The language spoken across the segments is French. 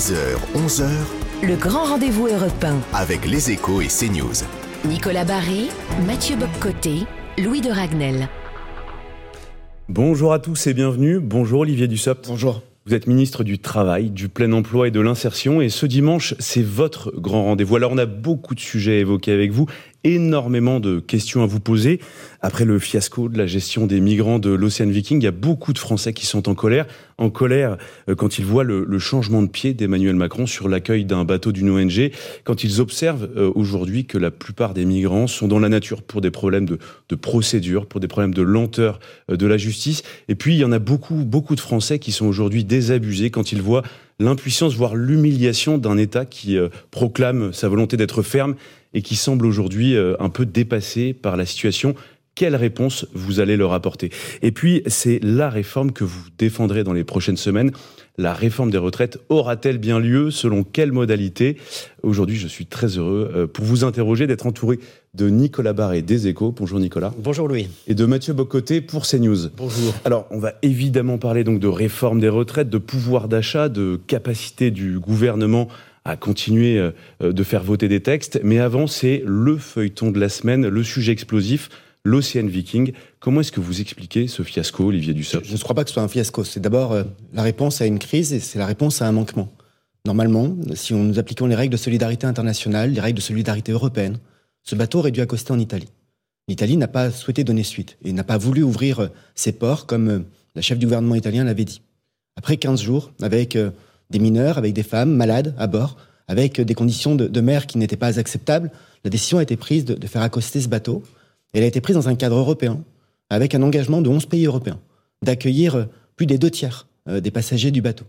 10h, 11h, Le grand rendez-vous européen. avec les échos et CNews. Nicolas Barré, Mathieu Bobcoté, Louis de Ragnel. Bonjour à tous et bienvenue. Bonjour Olivier Dussopt. Bonjour. Vous êtes ministre du Travail, du Plein Emploi et de l'Insertion et ce dimanche, c'est votre grand rendez-vous. Alors on a beaucoup de sujets à évoquer avec vous, énormément de questions à vous poser. Après le fiasco de la gestion des migrants de l'Océan Viking, il y a beaucoup de Français qui sont en colère. En colère euh, quand ils voient le, changement de pied d'Emmanuel Macron sur l'accueil d'un bateau d'une ONG, quand ils observent euh, aujourd'hui que la plupart des migrants sont dans la nature pour des problèmes de, procédure, pour des problèmes de lenteur euh, de la justice. Et puis, il y en a beaucoup, beaucoup de Français qui sont aujourd'hui désabusés quand ils voient l'impuissance, voire l'humiliation d'un État qui proclame sa volonté d'être ferme et qui semble aujourd'hui euh, un peu dépassé par la situation. Quelle réponse vous allez leur apporter? Et puis, c'est la réforme que vous défendrez dans les prochaines semaines. La réforme des retraites aura-t-elle bien lieu? Selon quelles modalités Aujourd'hui, je suis très heureux euh, pour vous interroger d'être entouré de Nicolas Barré des Échos. Bonjour Nicolas. Bonjour Louis. Et de Mathieu Bocoté pour CNews. Bonjour. Alors, on va évidemment parler donc de réforme des retraites, de pouvoir d'achat, de capacité du gouvernement à continuer euh, de faire voter des textes. Mais avant, c'est le feuilleton de la semaine, le sujet explosif, l'Océan Viking. Comment est-ce que vous expliquez ce fiasco, Olivier Dussopt? Je ne crois pas que ce soit un fiasco. C'est d'abord euh, la réponse à une crise et c'est la réponse à un manquement. Normalement, si on nous appliquons les règles de solidarité internationale, les règles de solidarité européenne, ce bateau aurait dû accoster en Italie. L'Italie n'a pas souhaité donner suite et n'a pas voulu ouvrir euh, ses ports comme euh, la chef du gouvernement italien l'avait dit. Après 15 jours, avec euh, des mineurs, avec des femmes malades à bord, avec euh, des conditions de, de mer qui n'étaient pas acceptables, la décision a été prise de, de faire accoster ce bateau. Elle a été prise dans un cadre européen, avec un engagement de 11 pays européens, d'accueillir euh, plus des deux tiers euh, des passagers du bateau.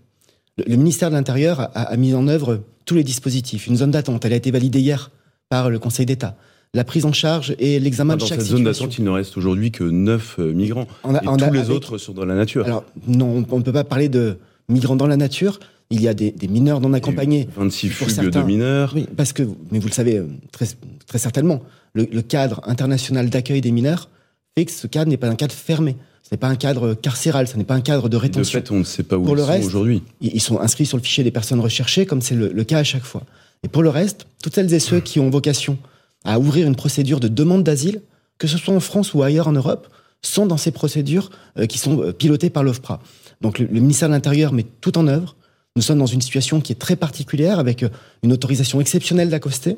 Le, le ministère de l'Intérieur a, a mis en œuvre tous les dispositifs. Une zone d'attente, elle a été validée hier par le Conseil d'État. La prise en charge et l'examen de Dans chaque cette zone d'attente, il ne reste aujourd'hui que 9 migrants. On a- et on a- tous les avec- autres sont dans la nature. Alors, non, on ne peut pas parler de migrants dans la nature. Il y a des, des mineurs non accompagnés. 26 pour fugues certains. de mineurs. Oui, parce que, mais vous le savez euh, très, très certainement, le, le cadre international d'accueil des mineurs fait que ce cadre n'est pas un cadre fermé. Ce n'est pas un cadre carcéral, ce n'est pas un cadre de De rétention. fait, on ne sait pas où Pour ils le sont reste, aujourd'hui. Ils sont inscrits sur le fichier des personnes recherchées, comme c'est le, le cas à chaque fois. Et pour le reste, toutes celles et ceux qui ont vocation à ouvrir une procédure de demande d'asile, que ce soit en France ou ailleurs en Europe, sont dans ces procédures euh, qui sont euh, pilotées par l'OFPRA. Donc le, ministère de l'Intérieur met tout en œuvre. Nous sommes dans une situation qui est très particulière, avec euh, une autorisation exceptionnelle d'accoster.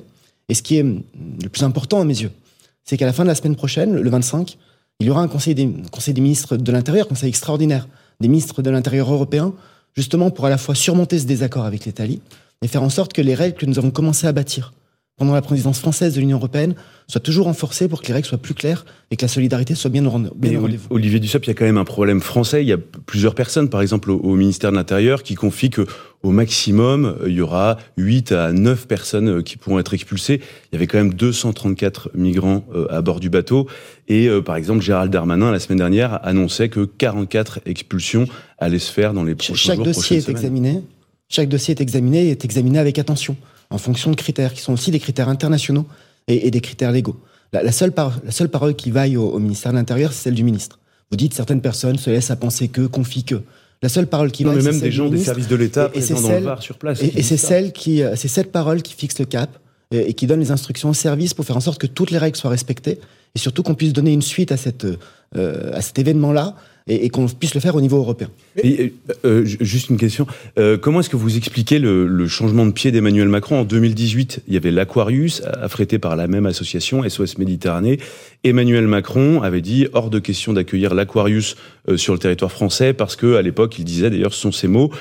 Et ce qui est hum, le plus important à mes yeux, c'est qu'à la fin de la semaine prochaine, le 25, il y aura un conseil des, conseil des ministres de l'Intérieur, conseil extraordinaire des ministres de l'Intérieur européens, justement pour à la fois surmonter ce désaccord avec l'Italie et faire en sorte que les règles que nous avons commencé à bâtir pendant la présidence française de l'Union européenne soient toujours renforcées pour que les règles soient plus claires et que la solidarité soit bien au bien rendez-vous. Olivier Dussopt, il y a quand même un problème français. Il y a plusieurs personnes, par exemple au, au ministère de l'Intérieur, qui confient que au maximum, euh, il y aura 8 à 9 personnes euh, qui pourront être expulsées. Il y avait quand même 234 migrants euh, à bord du bateau. Et par exemple, Gérald Darmanin, la semaine dernière, annonçait que 44 expulsions allaient se faire dans les Ch- prochains Chaque jours, dossier est semaines. examiné. Chaque dossier est examiné et est examiné avec attention, en fonction de critères qui sont aussi des critères internationaux et, et des critères légaux. La, la seule par- la seule parole qui vaille au, au ministère de l'Intérieur, c'est celle du ministre. Vous dites certaines personnes se laissent à penser que, confient que. La seule parole qui vaille, mais c'est même des gens des services de l'État Et- et c'est présents dans le celle- Var sur place. Et, c'est celle qui, euh, c'est cette parole qui fixe le cap et, et qui donne les instructions au service pour faire en sorte que toutes les règles soient respectées et surtout qu'on puisse donner une suite à cette, euh, à cet événement-là et, et qu'on puisse le faire au niveau européen. Et, euh, euh, ju- juste une question. Euh, comment est-ce que vous expliquez le, le changement de pied d'Emmanuel Macron En 2018, il y avait l'Aquarius, affrété par la même association, SOS Méditerranée. Emmanuel Macron avait dit hors de question d'accueillir l'Aquarius euh, sur le territoire français parce que à l'époque, il disait d'ailleurs, ce sont ces mots,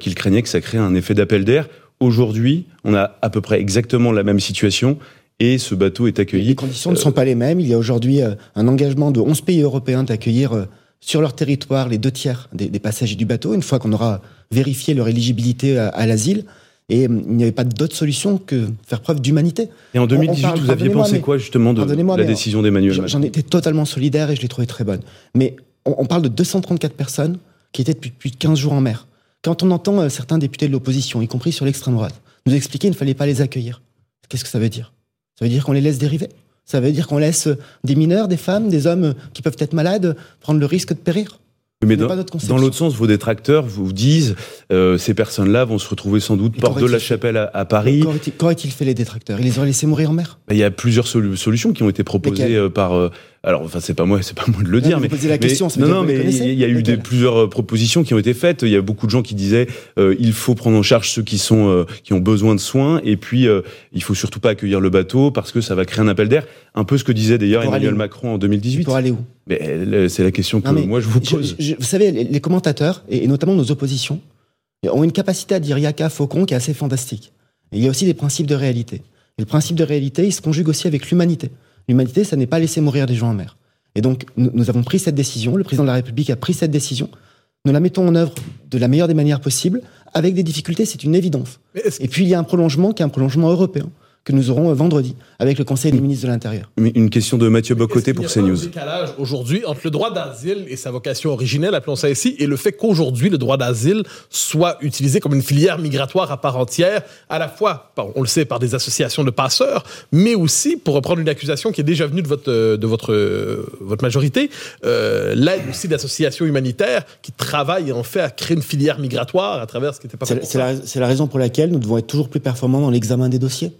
qu'il craignait que ça crée un effet d'appel d'air. Aujourd'hui, on a à peu près exactement la même situation et ce bateau est accueilli. Les conditions ne sont pas les mêmes. Il y a aujourd'hui un engagement de 11 pays européens d'accueillir sur leur territoire les deux tiers des, des passagers du bateau, une fois qu'on aura vérifié leur éligibilité à, à l'asile. Et euh, il n'y avait pas d'autre solution que faire preuve d'humanité. Et en 2018, parle- vous aviez pensé mais- quoi justement de la décision d'Emmanuel J'en- Macron J'en étais totalement solidaire et je l'ai trouvée très bonne. Mais on, on parle de 234 personnes qui étaient depuis, depuis 15 jours en mer. Quand on entend euh, certains députés de l'opposition, y compris sur l'extrême droite, nous expliquer qu'il ne fallait pas les accueillir, qu'est-ce que ça veut dire? Ça veut dire qu'on les laisse dériver? Ça veut dire qu'on laisse des mineurs, des femmes, des hommes qui peuvent être malades prendre le risque de périr Mais dans, dans l'autre sens, vos détracteurs vous disent euh, ces personnes-là vont se retrouver sans doute porte de la Chapelle à, à Paris. Qu'aurait-il qu'aurait-il fait les détracteurs? Il les aurait laissés mourir en mer Il y a plusieurs solu- solutions qui ont été proposées euh, par. euh, alors, enfin, c'est pas moi, c'est pas moi de le dire, mais la mais- question, non, non, mais il y a eu des, plusieurs euh, propositions qui ont été faites. Il y a beaucoup de gens qui disaient euh, il faut prendre en charge ceux qui sont euh, qui ont besoin de soins, et puis euh, il faut surtout pas accueillir le bateau parce que ça va créer un appel d'air. Un peu ce que disait d'ailleurs Emmanuel Macron en 2018. Pour aller où? Mais c'est la question que moi je vous pose. je- vous savez, les, les commentateurs, et, et notamment nos oppositions, ont une capacité à dire yaka, faucon, qui est assez fantastique. Et il y a aussi des principes de réalité. Et le principe de réalité, il se conjugue aussi avec l'humanité. L'humanité, ça n'est pas laisser mourir des gens en mer. Et donc, nous, nous avons pris cette décision, le président de la République a pris cette décision, nous la mettons en œuvre de la meilleure des manières possibles, avec des difficultés, c'est une évidence. Et puis, il y a un prolongement qui est un prolongement européen, que nous aurons vendredi, avec le Conseil des ministres de l'Intérieur. Mais Une question de Mathieu Bocoté pour qu'il y a CNews. un décalage aujourd'hui entre le droit d'asile et sa vocation originelle, appelons ça ici, et le fait qu'aujourd'hui le droit d'asile soit utilisé comme une filière migratoire à part entière, à la fois, on le sait, par des associations de passeurs, mais aussi, pour reprendre une accusation qui est déjà venue de votre, de votre, votre majorité, euh, l'aide aussi d'associations humanitaires qui travaillent en fait à créer une filière migratoire à travers ce qui n'était pas la, c'est la raison pour laquelle nous devons être toujours plus performants dans l'examen des dossiers.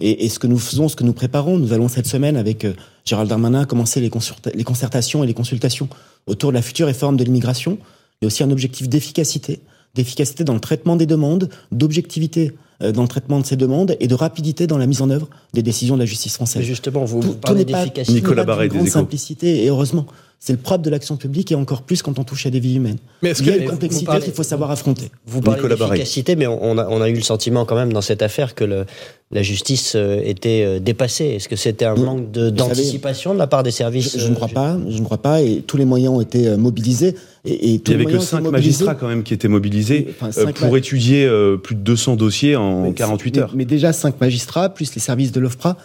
Et, et ce que nous faisons, ce que nous préparons, nous allons cette semaine avec euh, Gérald Darmanin commencer les, consulta- les concertations et les consultations autour de la future réforme de l'immigration. Il y a aussi un objectif d'efficacité, d'efficacité dans le traitement des demandes, d'objectivité euh, dans le traitement de ces demandes et de rapidité dans la mise en œuvre des décisions de la justice Mais française. justement, vous, Tout- vous parlez d'efficacité. Nicolas d'une des Échos. simplicité et heureusement, c'est le propre de l'action publique et encore plus quand on touche à des vies humaines. Mais est-ce Il y a que- une complexité parlez- qu'il faut savoir affronter. Vous parlez d'efficacité, mais on a, on a eu le sentiment quand même dans cette affaire que le, la justice euh, était euh, dépassée. Est-ce que c'était un manque de- vous savez, d'anticipation de la part des services Je, je ne euh, crois pas, je ne crois pas, et tous les moyens ont été euh, mobilisés. Et, et tous Il y avait les que cinq magistrats quand même qui étaient mobilisés Enfin, euh, pour étudier euh, plus de 200 dossiers en Mais- 48 mais- heures. Mais déjà cinq magistrats, plus les services de l'OFPRA,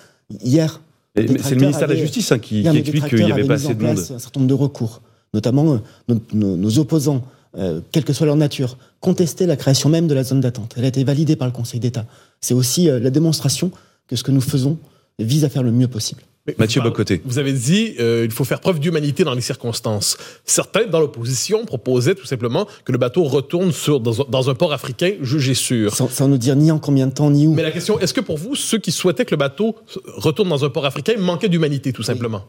hier. C'est le ministère de la Justice hein, qui, qui explique qu'il n'y avait pas assez en de monde. place Un certain nombre de recours, notamment euh, nos, nos- nos opposants, euh, quelle que soit leur nature, contestaient la création même de la zone d'attente. Elle a été validée par le Conseil d'État. C'est aussi euh, la démonstration que ce que nous faisons vise à faire le mieux possible. Mathieu Bocoté. Vous avez dit euh, il faut faire preuve d'humanité dans les circonstances. Certains dans l'opposition proposaient tout simplement que le bateau retourne sur, dans, un- dans un port africain jugé sûr. Sans, sans nous dire ni en combien de temps, ni où. Mais la question, est-ce que pour vous, ceux qui souhaitaient que le bateau retourne dans un port africain manquaient d'humanité, tout simplement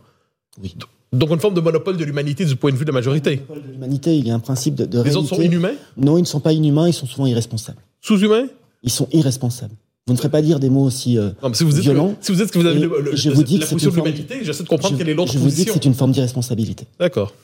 Oui. Donc une forme de monopole de l'humanité du point de vue de la majorité. De l'humanité, il y a un principe de, de Les réalité. autres sont inhumains? Non, ils ne sont pas inhumains, ils sont souvent irresponsables. Sous-humains? Ils sont irresponsables. Vous ne ferez pas dire des mots aussi euh, Non, mais si vous dites violents. que, si vous dites que vous avez le- le- je vous dis la que c'est position de une forme- l'humanité, j'essaie de comprendre je, quelle est l'autre je vous dis que c'est une forme d'irresponsabilité. D'accord.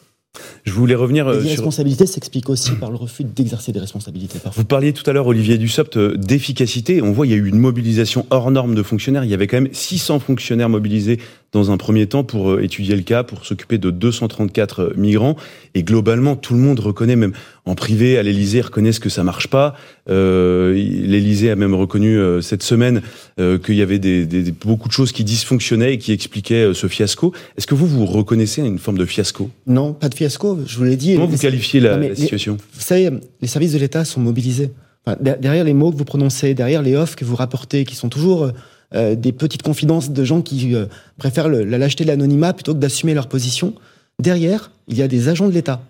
Je voulais revenir euh, Et sur. l'irresponsabilité s'explique aussi par le refus d'exercer des responsabilités parfois. Vous parliez tout à l'heure, Olivier Dussopt, euh, d'efficacité. On voit, il y a eu une mobilisation hors norme de fonctionnaires. Il y avait quand même 600 fonctionnaires mobilisés dans un premier temps pour euh, étudier le cas, pour s'occuper de 234 euh, migrants. Et globalement, tout le monde reconnaît, même en privé, à l'Élysée, reconnaissent que ça marche pas. Euh, L'Élysée a même reconnu euh, cette semaine euh, qu'il y avait des, des- des- beaucoup de choses qui dysfonctionnaient et qui expliquaient ce fiasco. Est-ce que vous, vous reconnaissez une forme de fiasco? Non, pas de fiasco, je vous l'ai dit. Comment vous qualifiez la, Non, la les- situation? Vous savez, les services de l'État sont mobilisés. Enfin, derrière les mots que vous prononcez, derrière les offres que vous rapportez, qui sont toujours des petites confidences de gens qui euh, préfèrent le- la lâcheté de l'anonymat plutôt que d'assumer leur position, derrière, il y a des agents de l'État,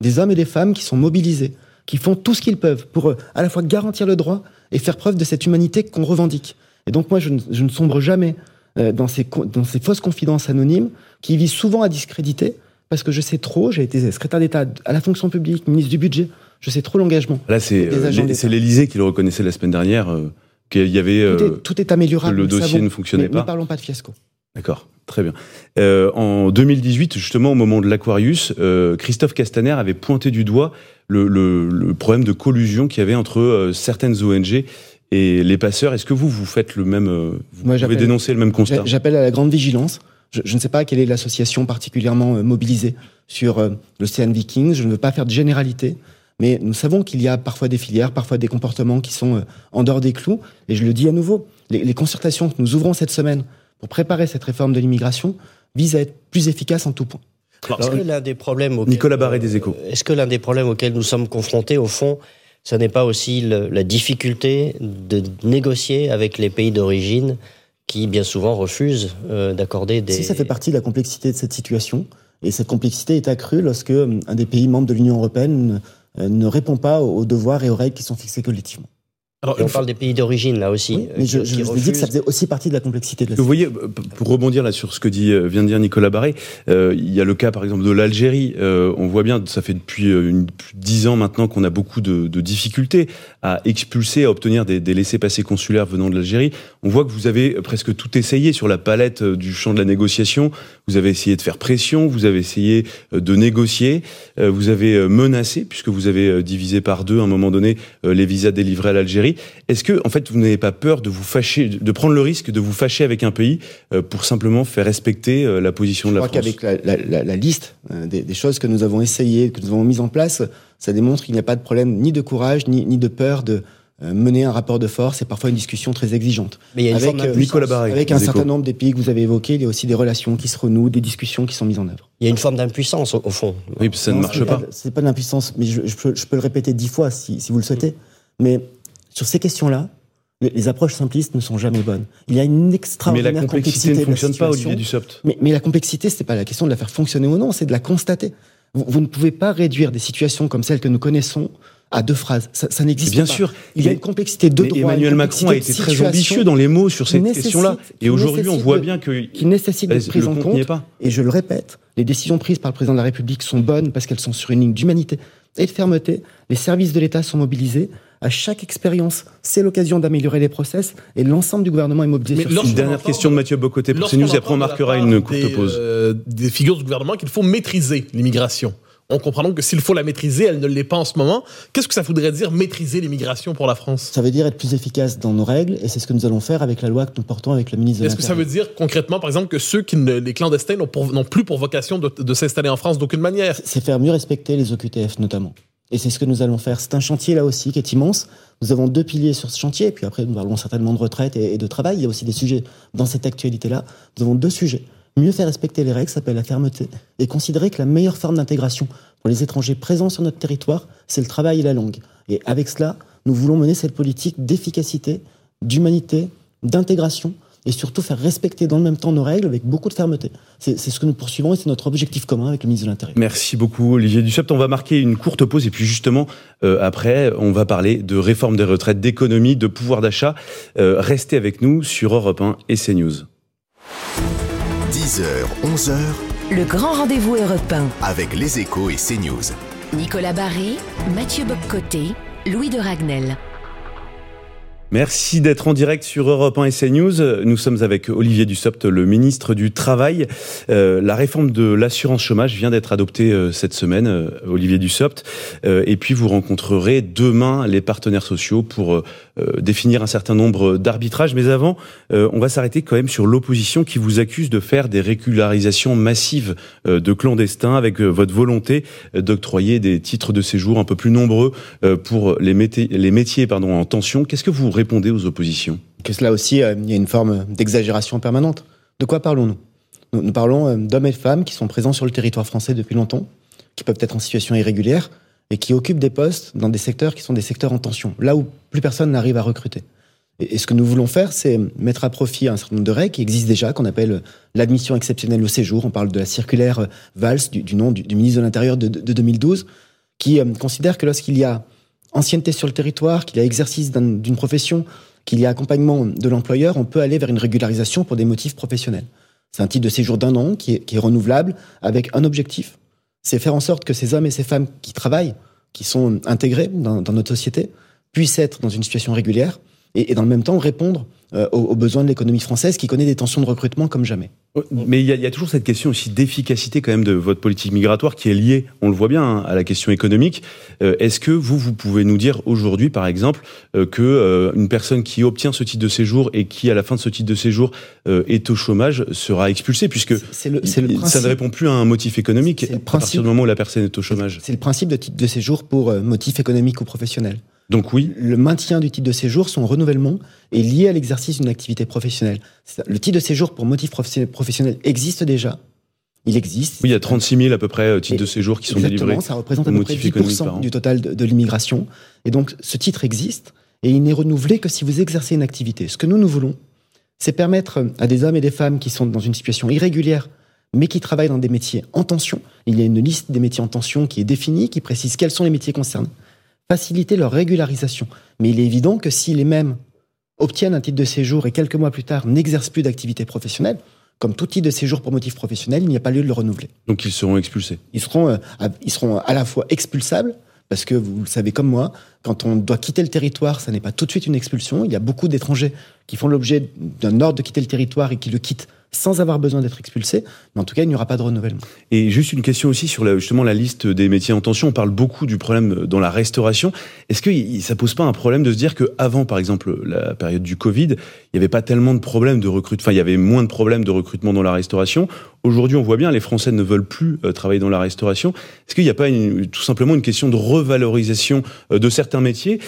des hommes et des femmes qui sont mobilisés, qui font tout ce qu'ils peuvent pour euh, à la fois garantir le droit et faire preuve de cette humanité qu'on revendique. Et donc moi, je ne, je ne sombre jamais euh, dans, ces, dans ces fausses confidences anonymes qui visent souvent à discréditer, parce que je sais trop, j'ai été secrétaire d'État à la fonction publique, ministre du budget, je sais trop l'engagement. Là, c'est euh, l'Élysée qui le reconnaissait la semaine dernière, euh, qu'il y avait... Tout, euh, est, tout est améliorable. que le dossier savons. ne fonctionnait Mais pas. Ne parlons pas de fiasco. D'accord, très bien. Euh, en 2018, justement, au moment de l'Aquarius, euh, Christophe Castaner avait pointé du doigt le, le- le problème de collusion qu'il y avait entre euh, certaines ONG et les passeurs. Est-ce que vous, vous faites le même... euh, vous Moi, pouvez dénoncer le même constat? J'a- J'appelle à la grande vigilance. Je, je ne sais pas quelle est l'association particulièrement euh, mobilisée sur euh, l'Océan Vikings. Je ne veux pas faire de généralité. Mais nous savons qu'il y a parfois des filières, parfois des comportements qui sont euh, en dehors des clous. Et je le dis à nouveau, les, les concertations que nous ouvrons cette semaine pour préparer cette réforme de l'immigration visent à être plus efficaces en tout point. Est-ce que l'un des problèmes auxquels- Nicolas Barret des Échos. Est-ce que l'un des problèmes auxquels nous sommes confrontés, au fond, ce n'est pas aussi le- la difficulté de négocier avec les pays d'origine qui, bien souvent, refusent euh, d'accorder des... Si ça fait partie de la complexité de cette situation, Et cette complexité est accrue lorsque euh, un des pays membres de l'Union européenne euh, ne répond pas aux devoirs et aux règles qui sont fixées collectivement. Alors, on parle des pays d'origine là aussi. Oui, mais je, je, je dis que ça faisait aussi partie de la complexité de la Vous voyez, pour rebondir là sur ce que dit, vient de dire Nicolas Barré, euh, il y a le cas par exemple de l'Algérie. Euh, on voit bien, ça fait depuis une, dix ans maintenant qu'on a beaucoup de, de, difficultés à expulser, à obtenir des, des laissés-passer consulaires venant de l'Algérie. On voit que vous avez presque tout essayé sur la palette du champ de la négociation. Vous avez essayé de faire pression, vous avez essayé de négocier, vous avez menacé puisque vous avez divisé par deux à un moment donné les visas délivrés à l'Algérie. Est-ce que, en fait, vous n'avez pas peur de vous fâcher, de prendre le risque de vous fâcher avec un pays euh, pour simplement faire respecter euh, la position de la France? Je crois qu'avec la, liste euh, des, choses que nous avons essayées, que nous avons mises en place, ça démontre qu'il n'y a pas de problème ni de courage, ni, ni de peur de mener un rapport de force et parfois une discussion très exigeante. Mais il y a une avec, Nicolas Barré, avec un certain nombre des pays que vous avez évoqués, il y a aussi des relations qui se renouent, des discussions qui sont mises en œuvre. Il y a une forme d'impuissance au, fond. Oui, ça ne marche pas. C'est pas de l'impuissance, mais je, peux, je, peux, le répéter dix fois si, si vous le souhaitez. Mais sur ces questions-là, les approches simplistes ne sont jamais bonnes. Il y a une extraordinaire mais la complexité, ne fonctionne pas, Olivier Dussopt. Mais, mais la complexité, c'est pas la question de la faire fonctionner ou non, c'est de la constater. Vous, ne pouvez pas réduire des situations comme celles que nous connaissons à deux phrases. Ça, ça n'existe pas. Bien sûr. Il y a une complexité de droit. Emmanuel Macron a été très ambitieux dans les mots sur cette question-là. Et aujourd'hui, on voit bien que. Qui nécessite d'être prise en compte. Pas. Et je le répète, les décisions prises par le président de la République sont bonnes parce qu'elles sont sur une ligne d'humanité et de fermeté. Les services de l'État sont mobilisés à chaque expérience, c'est l'occasion d'améliorer les process et l'ensemble du gouvernement est mobilisé sur Une dernière question de Mathieu Bocoté pour CNews et après on marquera une courte des, pause. Euh, des figures du gouvernement qu'il faut maîtriser l'immigration. On comprend donc que s'il faut la maîtriser, elle ne l'est pas en ce moment. Qu'est-ce que ça voudrait dire maîtriser l'immigration pour la France? Ça veut dire être plus efficace dans nos règles et c'est ce que nous allons faire avec la loi que nous portons avec le ministre de Est-ce que ça veut dire concrètement, par exemple, que ceux qui ne, les clandestins n'ont plus pour vocation de, de s'installer en France d'aucune manière? C'est faire mieux respecter les OQTF notamment. Et c'est ce que nous allons faire. C'est un chantier là aussi qui est immense. Nous avons deux piliers sur ce chantier, puis après nous parlons certainement de retraite et, de travail. Il y a aussi des sujets dans cette actualité-là. Nous avons deux sujets. Mieux faire respecter les règles, s'appelle la fermeté, et considérer que la meilleure forme d'intégration pour les étrangers présents sur notre territoire, c'est le travail et la langue. Et avec cela, nous voulons mener cette politique d'efficacité, d'humanité, d'intégration, et surtout faire respecter dans le même temps nos règles avec beaucoup de fermeté. C'est ce que nous poursuivons et c'est notre objectif commun avec le ministre de l'Intérieur. Merci beaucoup Olivier Dussopt. On va marquer une courte pause et puis justement euh, après on va parler de réforme des retraites, d'économie, de pouvoir d'achat. Euh, restez avec nous sur Europe 1 et CNews. 10h, 11h. Le grand rendez-vous européen. Avec les échos et CNews. Nicolas Barré, Mathieu Bobcoté, Louis de Ragnel. Merci d'être en direct sur Europe 1 et CNews. Nous sommes avec Olivier Dussopt, le ministre du Travail. Euh, la réforme de l'assurance chômage vient d'être adoptée euh, cette semaine, euh, Olivier Dussopt. et puis vous rencontrerez demain les partenaires sociaux pour définir un certain nombre d'arbitrages. Mais avant, on va s'arrêter quand même sur l'opposition qui vous accuse de faire des régularisations massives de clandestins avec votre volonté d'octroyer des titres de séjour un peu plus nombreux pour les métiers, les métiers pardon, en tension. Qu'est-ce que vous répondez aux oppositions? Que cela aussi, euh, il y a une forme d'exagération permanente. De quoi parlons-nous? Nous, parlons euh, d'hommes et de femmes qui sont présents sur le territoire français depuis longtemps, qui peuvent être en situation irrégulière et qui occupent des postes dans des secteurs qui sont des secteurs en tension, là où plus personne n'arrive à recruter. Et, ce que nous voulons faire, c'est mettre à profit un certain nombre de règles qui existent déjà, qu'on appelle l'admission exceptionnelle au séjour. On parle de la circulaire euh, VALS, du, nom du, ministre de l'Intérieur de, 2012, qui considère que lorsqu'il y a ancienneté sur le territoire, qu'il y a exercice d'une profession, qu'il y a accompagnement de l'employeur, on peut aller vers une régularisation pour des motifs professionnels. C'est un titre de séjour d'un an qui est, renouvelable avec un objectif, c'est faire en sorte que ces hommes et ces femmes qui travaillent, qui sont intégrés dans, notre société, puissent être dans une situation régulière et, et dans le même temps répondre euh, aux, besoins de l'économie française qui connaît des tensions de recrutement comme jamais. Mais il y, a toujours cette question aussi d'efficacité quand même de votre politique migratoire qui est liée, on le voit bien, hein, à la question économique. Euh, est-ce que vous, vous pouvez nous dire aujourd'hui, par exemple, euh, que une personne qui obtient ce titre de séjour et qui, à la fin de ce titre de séjour, est au chômage sera expulsée puisque le, ça ne répond plus à un motif économique à partir du moment où la personne est au chômage C'est le principe de titre de séjour pour motif économique ou professionnel. Donc oui. Le maintien du titre de séjour, son renouvellement, est lié à l'exercice d'une activité professionnelle. Le titre de séjour pour motif professionnel existe déjà. Il existe. Oui, il y a 36 000 à peu près euh, titres de séjour qui sont délivrés. Ça représente à peu près 10% du total de, l'immigration. Et donc, ce titre existe et il n'est renouvelé que si vous exercez une activité. Ce que nous, nous voulons, c'est permettre à des hommes et des femmes qui sont dans une situation irrégulière, mais qui travaillent dans des métiers en tension. Il y a une liste des métiers en tension qui est définie, qui précise quels sont les métiers concernés. Faciliter leur régularisation. Mais il est évident que si les mêmes obtiennent un titre de séjour et quelques mois plus tard n'exercent plus d'activité professionnelle, comme tout titre de séjour pour motif professionnel, il n'y a pas lieu de le renouveler. Donc ils seront expulsés. Ils seront, euh, à, ils seront à la fois expulsables, parce que vous le savez comme moi, quand on doit quitter le territoire, ça n'est pas tout de suite une expulsion. Il y a beaucoup d'étrangers qui font l'objet d'un ordre de quitter le territoire et qui le quittent sans avoir besoin d'être expulsés. Mais en tout cas, il n'y aura pas de renouvellement. Et juste une question aussi sur la, justement la liste des métiers en tension. On parle beaucoup du problème dans la restauration. Est-ce que ça pose pas un problème de se dire qu'avant, par exemple, la période du Covid, il n'y avait pas tellement de problèmes de recrutement, enfin, il y avait moins de problèmes de recrutement dans la restauration. Aujourd'hui, on voit bien, les Français ne veulent plus euh, travailler dans la restauration. Est-ce qu'il n'y a pas une, tout simplement une question de revalorisation euh, de certains métiers?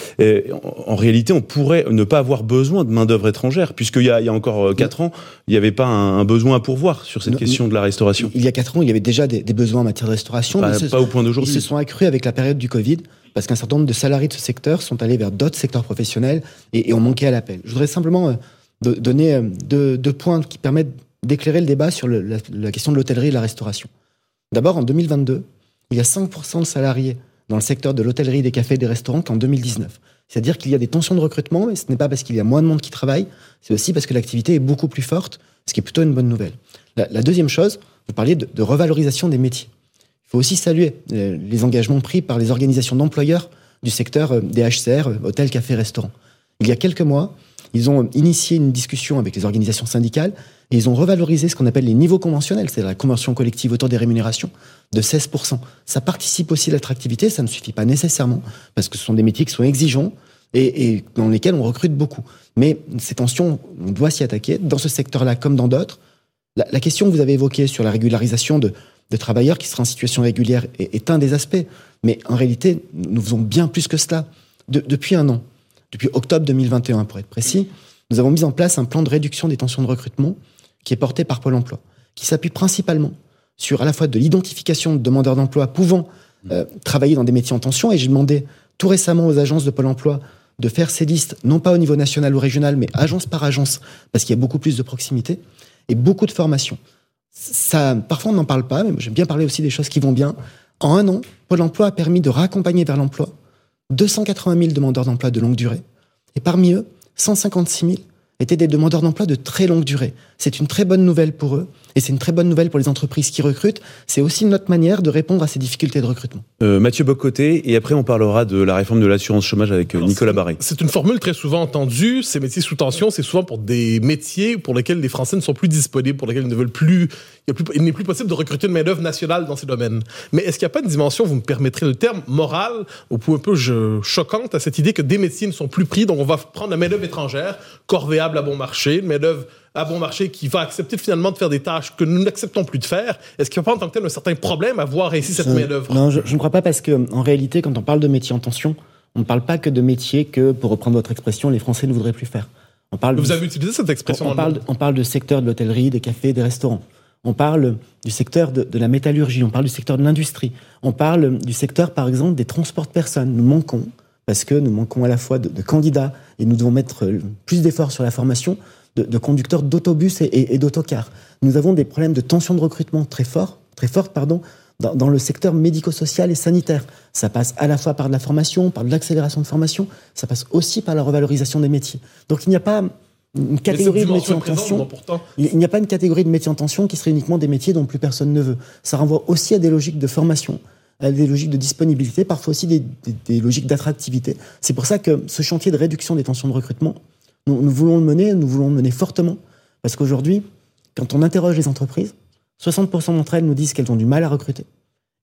En, réalité, on pourrait ne pas avoir besoin de main-d'œuvre étrangère, puisqu'il y il y a encore euh, quatre ans, il n'y avait pas un, un, besoin à pourvoir sur cette Non, question de la restauration. Il y a quatre ans, il y avait déjà des, des besoins en matière de restauration. Pas, mais ce- pas au point Ils d'aujourd'hui. se sont accrus avec la période du Covid parce qu'un certain nombre de salariés de ce secteur sont allés vers d'autres secteurs professionnels et, et ont manqué à l'appel. Je voudrais simplement euh, do- donner euh, deux, deux points qui permettent d'éclairer le débat sur le- la, la question de l'hôtellerie et de la restauration. D'abord, en 2022, il y a 5% de salariés dans le secteur de l'hôtellerie, des cafés et des restaurants qu'en 2019. C'est-à-dire qu'il y a des tensions de recrutement, mais ce n'est pas parce qu'il y a moins de monde qui travaille, c'est aussi parce que l'activité est beaucoup plus forte, ce qui est plutôt une bonne nouvelle. La, deuxième chose, vous parliez de, revalorisation des métiers. Il faut aussi saluer euh, les engagements pris par les organisations d'employeurs du secteur euh, des HCR, euh, hôtels, cafés, restaurants. Il y a quelques mois, ils ont initié une discussion avec les organisations syndicales et ils ont revalorisé ce qu'on appelle les niveaux conventionnels, c'est la convention collective autour des rémunérations, de 16%. Ça participe aussi à l'attractivité, ça ne suffit pas nécessairement, parce que ce sont des métiers qui sont exigeants et, dans lesquels on recrute beaucoup. Mais ces tensions, on doit s'y attaquer, dans ce secteur-là comme dans d'autres. La, question que vous avez évoquée sur la régularisation de, travailleurs qui seraient en situation régulière est, un des aspects. Mais en réalité, nous faisons bien plus que cela. De- depuis un an, depuis octobre 2021 pour être précis, nous avons mis en place un plan de réduction des tensions de recrutement qui est porté par Pôle emploi, qui s'appuie principalement sur à la fois de l'identification de demandeurs d'emploi pouvant euh, travailler dans des métiers en tension. Et j'ai demandé tout récemment aux agences de Pôle emploi de faire ces listes, non pas au niveau national ou régional, mais agence par agence, parce qu'il y a beaucoup plus de proximité et beaucoup de formation. Ça, parfois, on n'en parle pas, mais j'aime bien parler aussi des choses qui vont bien. En un an, Pôle emploi a permis de raccompagner vers l'emploi 280 000 demandeurs d'emploi de longue durée. Et parmi eux, 156 000 étaient des demandeurs d'emploi de très longue durée. C'est une très bonne nouvelle pour eux et c'est une très bonne nouvelle pour les entreprises qui recrutent. C'est aussi notre manière de répondre à ces difficultés de recrutement. Euh, Mathieu Bocoté, et après on parlera de la réforme de l'assurance chômage avec euh, Alors, Nicolas Barré. C'est une formule très souvent entendue. Ces métiers sous tension, c'est souvent pour des métiers pour lesquels les Français ne sont plus disponibles, pour lesquels ils ne veulent plus. Il, y a plus- il n'est plus possible de recruter une main-d'œuvre nationale dans ces domaines. Mais est-ce qu'il n'y a pas une dimension, vous me permettrez le terme, morale, ou un peu je- choquante à cette idée que des métiers ne sont plus pris, donc on va prendre la main-d'œuvre étrangère, corvéable à bon marché, une main-d'œuvre à bon marché qui va accepter finalement de faire des tâches que nous n'acceptons plus de faire. Est-ce qu'il n'y a pas en tant que tel un certain problème à voir ainsi cette main-d'œuvre? Non, je, je ne crois pas parce que, en réalité, quand on parle de métiers en tension, on ne parle pas que de métiers que, pour reprendre votre expression, les Français ne voudraient plus faire. On parle Vous du- avez utilisé cette expression on, le parle, on parle de secteur de l'hôtellerie, des cafés, des restaurants. On parle du secteur de, de la métallurgie, on parle du secteur de l'industrie. On parle du secteur, par exemple, des transports de personnes. Nous manquons, parce que nous manquons à la fois de, de candidats, et nous devons mettre plus d'efforts sur la formation, de, de conducteurs d'autobus et, et- et d'autocars. Nous avons des problèmes de tension de recrutement très forts, très fortes, pardon, dans, dans le secteur médico-social et sanitaire. Ça passe à la fois par de la formation, par de l'accélération de formation, ça passe aussi par la revalorisation des métiers. Donc il n'y a pas une catégorie de métiers en tension. pourtant. Il il n'y a pas une catégorie de métiers en tension qui serait uniquement des métiers dont plus personne ne veut. Ça renvoie aussi à des logiques de formation, à des logiques de disponibilité, parfois aussi des, des- des logiques d'attractivité. C'est pour ça que ce chantier de réduction des tensions de recrutement, nous, voulons le mener, nous voulons le mener fortement, parce qu'aujourd'hui, quand on interroge les entreprises, 60% d'entre elles nous disent qu'elles ont du mal à recruter.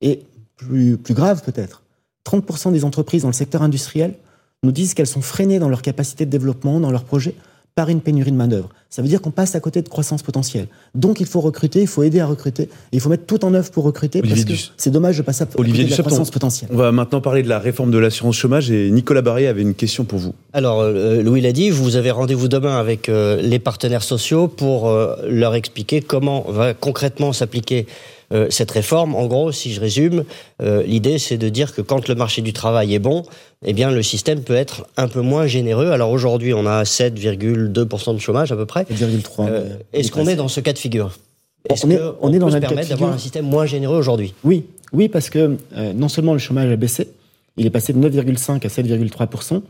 Et plus, plus grave peut-être, 30% des entreprises dans le secteur industriel nous disent qu'elles sont freinées dans leur capacité de développement, dans leurs projets, par une pénurie de main-d'œuvre. Ça veut dire qu'on passe à côté de croissance potentielle. Donc il faut recruter, il faut aider à recruter, et il faut mettre tout en œuvre pour recruter, Olivier parce que c'est dommage de passer à côté Olivier de la Dussopt, croissance on- potentielle. On va maintenant parler de la réforme de l'assurance chômage et Nicolas Barré avait une question pour vous. Alors, euh, Louis l'a dit, vous avez rendez-vous demain avec euh, les partenaires sociaux pour euh, leur expliquer comment va concrètement s'appliquer euh, cette réforme. En gros, si je résume, euh, l'idée c'est de dire que quand le marché du travail est bon, eh bien le système peut être un peu moins généreux. Alors aujourd'hui, on a 7,2% de chômage à peu près. 7,3. Euh, mais- Est-ce qu'on est dans ce cas de figure? Est-ce On est- qu'on on est dans peut se un permettre d'avoir un système moins généreux aujourd'hui? Oui, oui, parce que euh, non seulement le chômage a baissé, il est passé de 9,5 à 7,3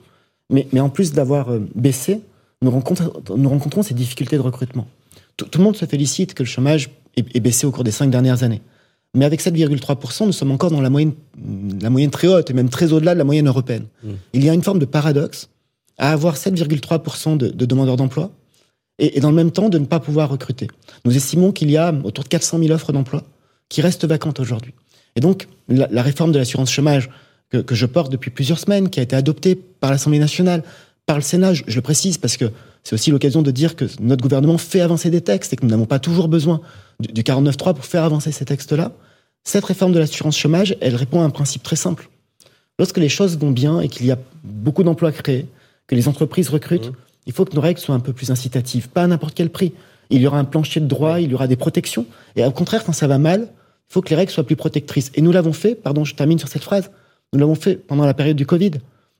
mais, mais en plus d'avoir euh, baissé, nous, rencontrons- nous rencontrons ces difficultés de recrutement. Tout, tout le monde se félicite que le chômage ait baissé au cours des cinq dernières années. Mais avec 7,3 nous sommes encore dans la moyenne, la moyenne très haute et même très au-delà de la moyenne européenne. Il y a une forme de paradoxe à avoir 7,3 de, de demandeurs d'emploi et, et dans le même temps de ne pas pouvoir recruter. Nous estimons qu'il y a autour de 400 000 offres d'emploi qui restent vacantes aujourd'hui. Et donc, la, la réforme de l'assurance chômage que, que je porte depuis plusieurs semaines, qui a été adoptée par l'Assemblée nationale, par le Sénat, je, je le précise parce que c'est aussi l'occasion de dire que notre gouvernement fait avancer des textes et que nous n'avons pas toujours besoin du, du 49.3 pour faire avancer ces textes-là. Cette réforme de l'assurance chômage, elle répond à un principe très simple. Lorsque les choses vont bien et qu'il y a beaucoup d'emplois créés, que les entreprises recrutent, il faut que nos règles soient un peu plus incitatives, pas à n'importe quel prix. Il y aura un plancher de droit, il y aura des protections. Et au contraire, quand ça va mal, il faut que les règles soient plus protectrices. Et nous l'avons fait, pardon, je termine sur cette phrase, nous l'avons fait pendant la période du Covid,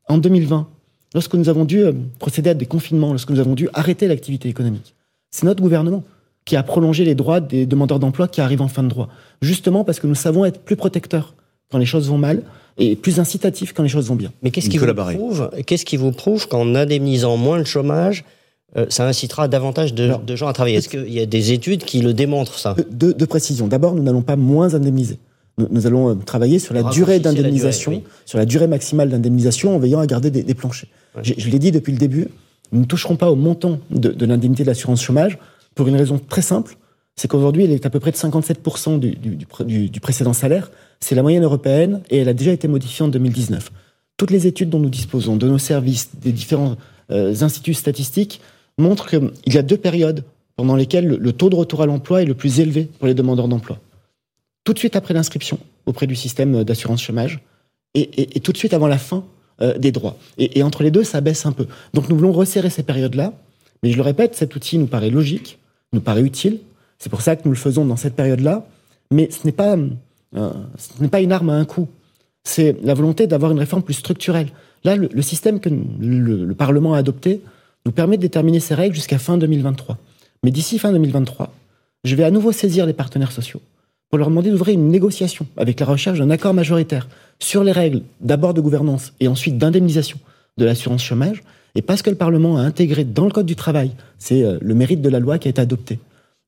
en 2020, lorsque nous avons dû euh, procéder à des confinements, lorsque nous avons dû arrêter l'activité économique. C'est notre gouvernement qui a prolongé les droits des demandeurs d'emploi qui arrivent en fin de droit. Justement parce que nous savons être plus protecteurs quand les choses vont mal et plus incitatifs quand les choses vont bien. Mais qu'est-ce qui, vous prouve, qu'est-ce qui vous prouve qu'en indemnisant moins le chômage, euh, ça incitera davantage de, Alors, de gens à travailler? Est-ce qu'il y a des études qui le démontrent, ça? Deux, deux- deux précisions. D'abord, nous n'allons pas moins indemniser. Nous, nous allons euh, travailler sur la durée d'indemnisation, sur la durée maximale d'indemnisation en veillant à garder des, des planchers. Je l'ai dit depuis le début, nous ne toucherons pas au montant de, de l'indemnité de l'assurance chômage pour une raison très simple, c'est qu'aujourd'hui, elle est à peu près de 57% du, du- du pré- du- du précédent salaire. C'est la moyenne européenne et elle a déjà été modifiée en 2019. Toutes les études dont nous disposons, de nos services, des différents euh, instituts statistiques, montrent qu'il y a deux périodes pendant lesquelles le, taux de retour à l'emploi est le plus élevé pour les demandeurs d'emploi. Tout de suite après l'inscription auprès du système d'assurance chômage et tout de suite avant la fin euh, des droits. Et, entre les deux, ça baisse un peu. Donc nous voulons resserrer ces périodes-là. Mais je le répète, cet outil nous paraît logique, nous paraît utile. C'est pour ça que nous le faisons dans cette période-là. Mais ce n'est pas, euh, pas une arme à un coup. C'est la volonté d'avoir une réforme plus structurelle. Là, le, système que le Parlement a adopté nous permet de déterminer ces règles jusqu'à fin 2023. Mais d'ici fin 2023, je vais à nouveau saisir les partenaires sociaux pour leur demander d'ouvrir une négociation avec la recherche d'un accord majoritaire sur les règles d'abord de gouvernance et ensuite d'indemnisation de l'assurance chômage. Et parce que le Parlement a intégré dans le Code du travail, c'est euh, le mérite de la loi qui a été adoptée,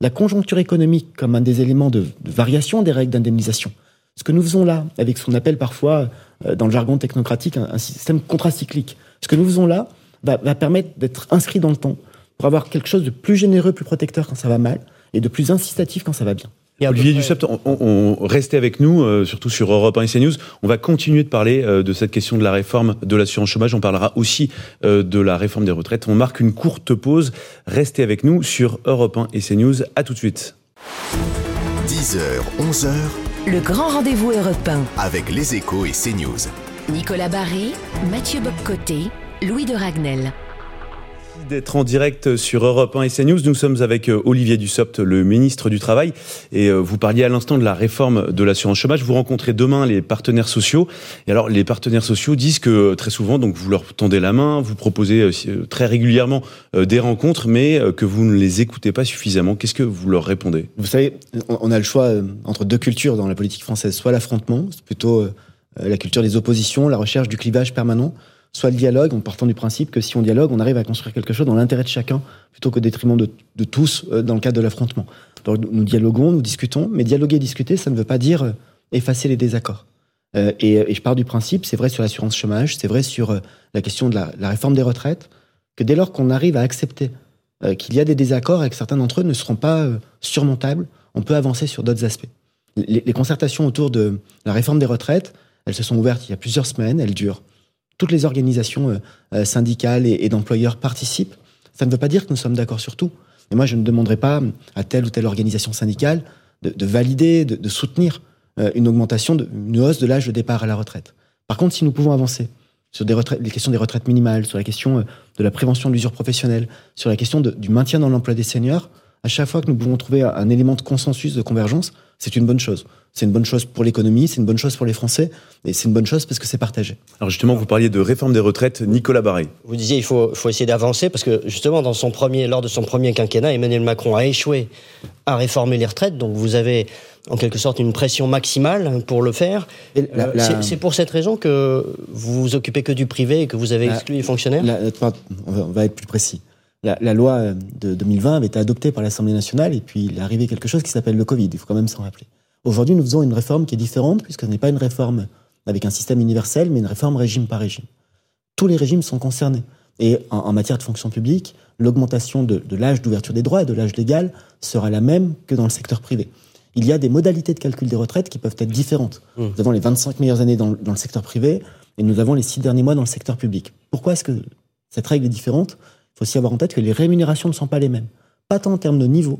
la conjoncture économique comme un des éléments de, variation des règles d'indemnisation. Ce que nous faisons là, avec ce qu'on appelle parfois, euh, dans le jargon technocratique, un, un système contracyclique, ce que nous faisons là va, va permettre d'être inscrit dans le temps pour avoir quelque chose de plus généreux, plus protecteur quand ça va mal et de plus incitatif quand ça va bien. Olivier Dussopt, on, on, on- restez avec nous, euh, surtout sur Europe 1 et CNews. On va continuer de parler euh, de cette question de la réforme de l'assurance chômage. On parlera aussi euh, de la réforme des retraites. On marque une courte pause. Restez avec nous sur Europe 1 et CNews. À tout de suite. 10h, 11h, Le grand rendez-vous européen. avec les échos et CNews. Nicolas Barré, Mathieu Bobcoté, Louis de Ragnel. D'être en direct sur Europe 1 et CNews. Nous sommes avec euh, Olivier Dussopt, le ministre du Travail. Et euh, vous parliez à l'instant de la réforme de l'assurance chômage. Vous rencontrez demain les partenaires sociaux. Et alors, les partenaires sociaux disent que euh, très souvent, donc vous leur tendez la main, vous proposez très régulièrement des rencontres, mais que vous ne les écoutez pas suffisamment. Qu'est-ce que vous leur répondez? Vous savez, on a le choix entre deux cultures dans la politique française. Soit l'affrontement, c'est plutôt la culture des oppositions, la recherche du clivage permanent, soit le dialogue, en partant du principe que si on dialogue, on arrive à construire quelque chose dans l'intérêt de chacun, plutôt qu'au détriment de, tous euh, dans le cadre de l'affrontement. Donc nous dialoguons, nous discutons, mais dialoguer et discuter, ça ne veut pas dire euh, effacer les désaccords. Euh, et, je pars du principe, c'est vrai sur l'assurance chômage, c'est vrai sur la question de la, réforme des retraites, que dès lors qu'on arrive à accepter qu'il y a des désaccords et que certains d'entre eux ne seront pas surmontables, on peut avancer sur d'autres aspects. Les, les concertations autour de la réforme des retraites, elles se sont ouvertes il y a plusieurs semaines, elles durent. Toutes les organisations euh, euh, syndicales et, d'employeurs participent. Ça ne veut pas dire que nous sommes d'accord sur tout. Et moi, je ne demanderai pas à telle ou telle organisation syndicale de, de valider, de, soutenir euh, une augmentation, de, une hausse de l'âge de départ à la retraite. Par contre, si nous pouvons avancer sur des les questions des retraites minimales, sur la question de la prévention de l'usure professionnelle, sur la question du maintien dans l'emploi des seniors, À chaque fois que nous pouvons trouver un élément de consensus, de convergence, c'est une bonne chose. C'est une bonne chose pour l'économie, c'est une bonne chose pour les Français, et c'est une bonne chose parce que c'est partagé. Alors justement, vous parliez de réforme des retraites, Nicolas Barré. Vous disiez il faut, faut essayer d'avancer parce que justement dans son premier, lors de son premier quinquennat, Emmanuel Macron a échoué à réformer les retraites. Donc vous avez en quelque sorte une pression maximale pour le faire. La- Euh, la- c'est- C'est pour cette raison que vous vous occupez que du privé et que vous avez La- exclu les fonctionnaires? La- on va être plus précis. La, la loi de 2020 avait été adoptée par l'Assemblée nationale et puis il est arrivé quelque chose qui s'appelle le Covid. Il faut quand même s'en rappeler. Aujourd'hui, nous faisons une réforme qui est différente puisque ce n'est pas une réforme avec un système universel, mais une réforme régime par régime. Tous les régimes sont concernés. Et en, en matière de fonction publique, l'augmentation de, de l'âge d'ouverture des droits et de l'âge légal sera la même que dans le secteur privé. Il y a des modalités de calcul des retraites qui peuvent être différentes. Mmh. Nous avons les 25 meilleures années dans, le- dans le secteur privé et nous avons les six derniers mois dans le secteur public. Pourquoi est-ce que cette règle est différente? Faut aussi avoir en tête que les rémunérations ne sont pas les mêmes. Pas tant en termes de niveau,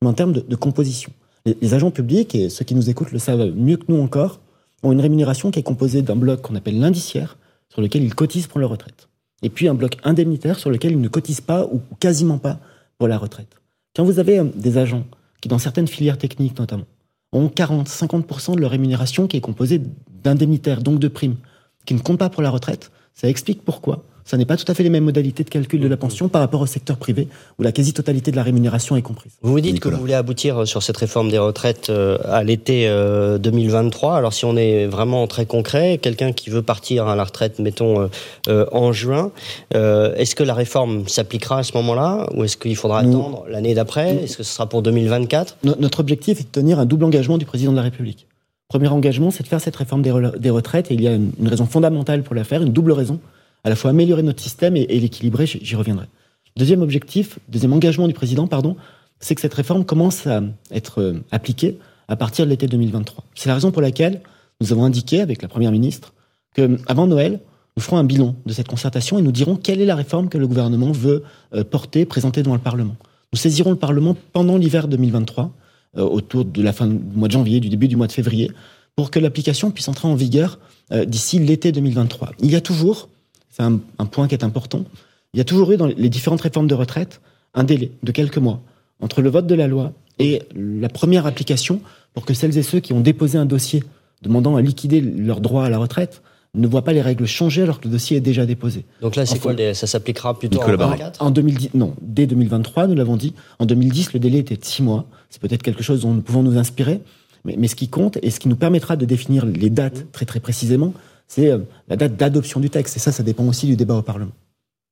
mais en termes de, composition. Les, les agents publics, et ceux qui nous écoutent le savent mieux que nous encore, ont une rémunération qui est composée d'un bloc qu'on appelle l'indiciaire, sur lequel ils cotisent pour leur retraite. Et puis un bloc indemnitaire sur lequel ils ne cotisent pas ou quasiment pas pour la retraite. Quand vous avez euh, des agents qui, dans certaines filières techniques notamment, ont 40-50% de leur rémunération qui est composée d'indemnitaires, donc de primes, qui ne comptent pas pour la retraite, ça explique pourquoi. Ça n'est pas tout à fait les mêmes modalités de calcul de la pension par rapport au secteur privé, où la quasi-totalité de la rémunération est comprise. Vous vous dites Nicolas. que vous voulez aboutir sur cette réforme des retraites euh, à l'été euh, 2023. Alors si on est vraiment très concret, quelqu'un qui veut partir à la retraite, mettons euh, euh, en juin, euh, est-ce que la réforme s'appliquera à ce moment-là ou est-ce qu'il faudra Nous- attendre l'année d'après? Est-ce que ce sera pour 2024 No- Notre objectif est de tenir un double engagement du président de la République. Premier engagement, c'est de faire cette réforme des, retraites, et il y a une raison fondamentale pour la faire, une double raison, à la fois améliorer notre système et, l'équilibrer, j'y reviendrai. Deuxième objectif, deuxième engagement du président, pardon, c'est que cette réforme commence à être euh, appliquée à partir de l'été 2023. C'est la raison pour laquelle nous avons indiqué avec la Première ministre que avant Noël, nous ferons un bilan de cette concertation et nous dirons quelle est la réforme que le gouvernement veut euh, porter, présenter devant le Parlement. Nous saisirons le Parlement pendant l'hiver 2023, euh, autour de la fin du mois de janvier, du début du mois de février, pour que l'application puisse entrer en vigueur euh, d'ici l'été 2023. Il y a toujours, c'est un, un point qui est important, il y a toujours eu dans les différentes réformes de retraite un délai de quelques mois entre le vote de la loi et la première application pour que celles et ceux qui ont déposé un dossier demandant à liquider leur droit à la retraite ne voient pas les règles changer alors que le dossier est déjà déposé. Donc là, c'est Enfin, quoi les- Ça s'appliquera plutôt Nicolas en Barré. 2024 En 2010, non, dès 2023, nous l'avons dit. En 2010, le délai était de six mois. C'est peut-être quelque chose dont nous pouvons nous inspirer. Mais, mais ce qui compte et ce qui nous permettra de définir les dates très très précisément, c'est euh, la date d'adoption du texte. Et ça, ça dépend aussi du débat au Parlement.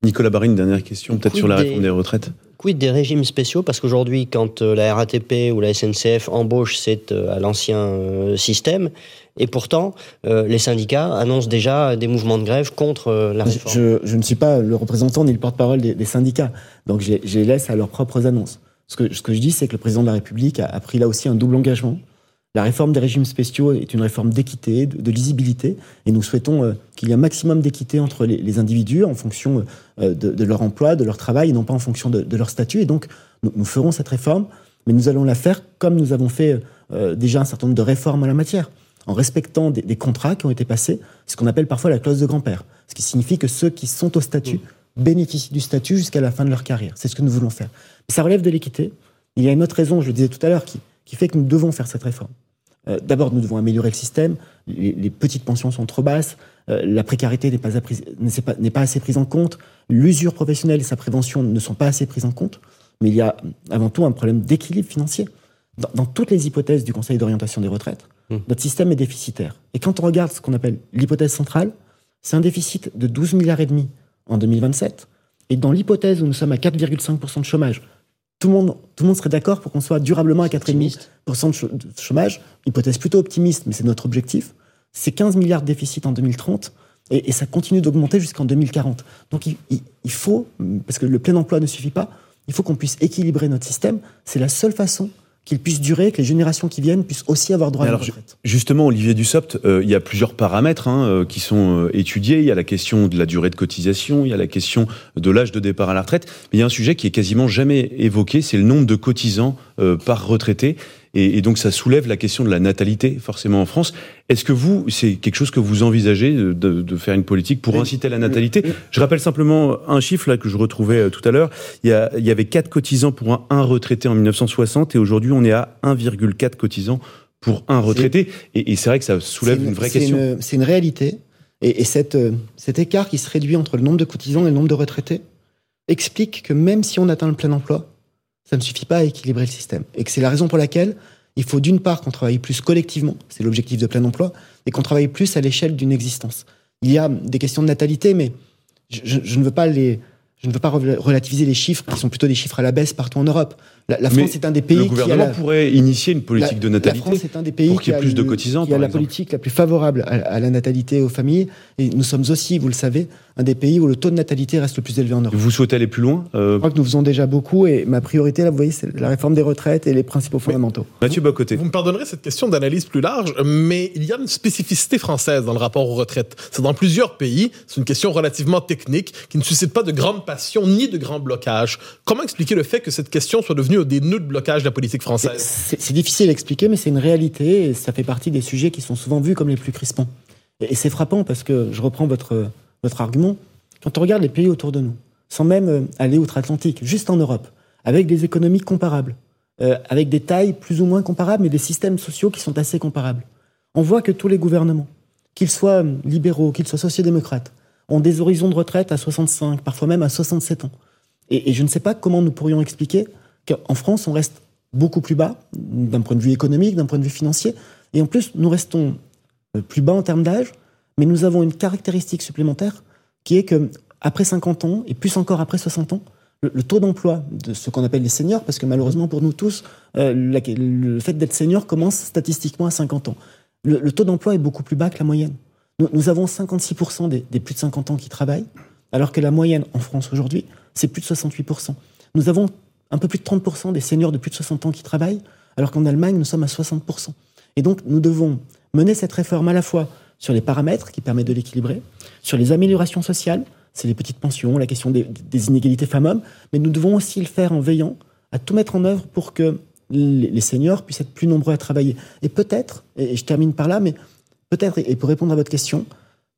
Nicolas Barré, une dernière question, peut-être Quid sur la des- réforme des retraites. Quid des régimes spéciaux? Parce qu'aujourd'hui, quand euh, la RATP ou la SNCF embauche, c'est euh, à l'ancien système. Et pourtant, les syndicats annoncent déjà des mouvements de grève contre la réforme. Je, je ne suis pas le représentant ni le porte-parole des, des syndicats. Donc je, je les laisse à leurs propres annonces. Ce que, ce que je dis, c'est que le président de la République a, a pris là aussi un double engagement. La réforme des régimes spéciaux est une réforme d'équité, de, de lisibilité, et nous souhaitons euh, qu'il y ait un maximum d'équité entre les, les individus en fonction euh, de, de leur emploi, de leur travail, et non pas en fonction de, de leur statut. Et donc, nous, nous ferons cette réforme, mais nous allons la faire comme nous avons fait euh, déjà un certain nombre de réformes en la matière, en respectant des, des contrats qui ont été passés, ce qu'on appelle parfois la clause de grand-père, ce qui signifie que ceux qui sont au statut bénéficient du statut jusqu'à la fin de leur carrière. C'est ce que nous voulons faire. Mais ça relève de l'équité. Il y a une autre raison, je le disais tout à l'heure, qui, qui fait que nous devons faire cette réforme. Euh, D'abord, nous devons améliorer le système. Les, les petites pensions sont trop basses. Euh, la précarité n'est pas, assez prise en compte. L'usure professionnelle et sa prévention ne sont pas assez prises en compte. Mais il y a avant tout un problème d'équilibre financier. Dans, dans toutes les hypothèses du Conseil d'orientation des retraites, Mmh. notre système est déficitaire. Et quand on regarde ce qu'on appelle l'hypothèse centrale, c'est un déficit de 12 milliards et demi en 2027. Et dans l'hypothèse où nous sommes à 4,5% de chômage, tout le monde, tout le monde serait d'accord pour qu'on soit durablement à 4,5% Optimiste. de chômage, hypothèse plutôt optimiste, mais c'est notre objectif, c'est 15 milliards de déficit en 2030 et, et ça continue d'augmenter jusqu'en 2040. Donc il, il- il faut, parce que le plein emploi ne suffit pas, il faut qu'on puisse équilibrer notre système. C'est la seule façon qu'il puisse durer, que les générations qui viennent puissent aussi avoir droit Mais à une alors, retraite. Justement, Olivier Dussopt, euh, il y a plusieurs paramètres hein, euh, qui sont euh, étudiés. Il y a la question de la durée de cotisation, il y a la question de l'âge de départ à la retraite. Mais il y a un sujet qui est quasiment jamais évoqué, c'est le nombre de cotisants euh, par retraité. Et, et donc ça soulève la question de la natalité, forcément en France. Est-ce que vous, c'est quelque chose que vous envisagez de, de faire une politique pour inciter à la natalité Je rappelle simplement un chiffre là que je retrouvais euh, tout à l'heure. Il, il, y avait 4 cotisants pour un, un retraité en 1960 et aujourd'hui on est à 1,4 cotisants pour un retraité. Et, et c'est vrai que ça soulève une, vraie question. C'est une réalité. Et, et cette, euh, cet écart qui se réduit entre le nombre de cotisants et le nombre de retraités explique que même si on atteint le plein emploi, ça ne suffit pas à équilibrer le système. Et que c'est la raison pour laquelle il faut d'une part qu'on travaille plus collectivement, c'est l'objectif de plein emploi, et qu'on travaille plus à l'échelle d'une existence. Il y a des questions de natalité, mais je, ne veux pas les, je ne veux pas relativiser les chiffres qui sont plutôt des chiffres à la baisse partout en Europe. La, la France est un des pays le gouvernement qui a pourrait initier une politique la, de natalité. La France est un des pays pour qu'il y ait plus le, de cotisants. Qui a la politique la plus favorable à, à, la natalité et aux familles. Et nous sommes aussi, vous le savez, un des pays où le taux de natalité reste le plus élevé en Europe. Vous souhaitez aller plus loin euh... Je crois que nous faisons déjà beaucoup et ma priorité, là, vous voyez, c'est la réforme des retraites et les principaux fondamentaux. Mathieu Bocoté. Vous me pardonnerez cette question d'analyse plus large, mais il y a une spécificité française dans le rapport aux retraites. C'est dans plusieurs pays, c'est une question relativement technique qui ne suscite pas de grande passion ni de grand blocage. Comment expliquer le fait que cette question soit devenue des nœuds de blocage de la politique française? C'est difficile à expliquer, mais c'est une réalité et ça fait partie des sujets qui sont souvent vus comme les plus crispants. Et, c'est frappant parce que je reprends votre, votre argument. Quand on regarde les pays autour de nous, sans même aller outre-Atlantique, juste en Europe, avec des économies comparables, euh, avec des tailles plus ou moins comparables, mais des systèmes sociaux qui sont assez comparables, on voit que tous les gouvernements, qu'ils soient libéraux, qu'ils soient sociodémocrates, ont des horizons de retraite à 65, parfois même à 67 ans. Et, je ne sais pas comment nous pourrions expliquer qu'en France, on reste beaucoup plus bas, d'un point de vue économique, d'un point de vue financier, et en plus, nous restons plus bas en termes d'âge, mais nous avons une caractéristique supplémentaire qui est que après 50 ans, et plus encore après 60 ans, le, taux d'emploi de ce qu'on appelle les seniors, parce que malheureusement pour nous tous, euh, le fait d'être senior commence statistiquement à 50 ans. Le taux d'emploi est beaucoup plus bas que la moyenne. Nous, avons 56% des, plus de 50 ans qui travaillent, alors que la moyenne en France aujourd'hui, c'est plus de 68%. Nous avons un peu plus de 30% des seniors de plus de 60 ans qui travaillent, alors qu'en Allemagne, nous sommes à 60%. Et donc, nous devons mener cette réforme à la fois sur les paramètres qui permettent de l'équilibrer, sur les améliorations sociales, c'est les petites pensions, la question des, des inégalités femmes-hommes, mais nous devons aussi le faire en veillant à tout mettre en œuvre pour que les seniors puissent être plus nombreux à travailler. Et peut-être, et je termine par là, mais peut-être, et pour répondre à votre question,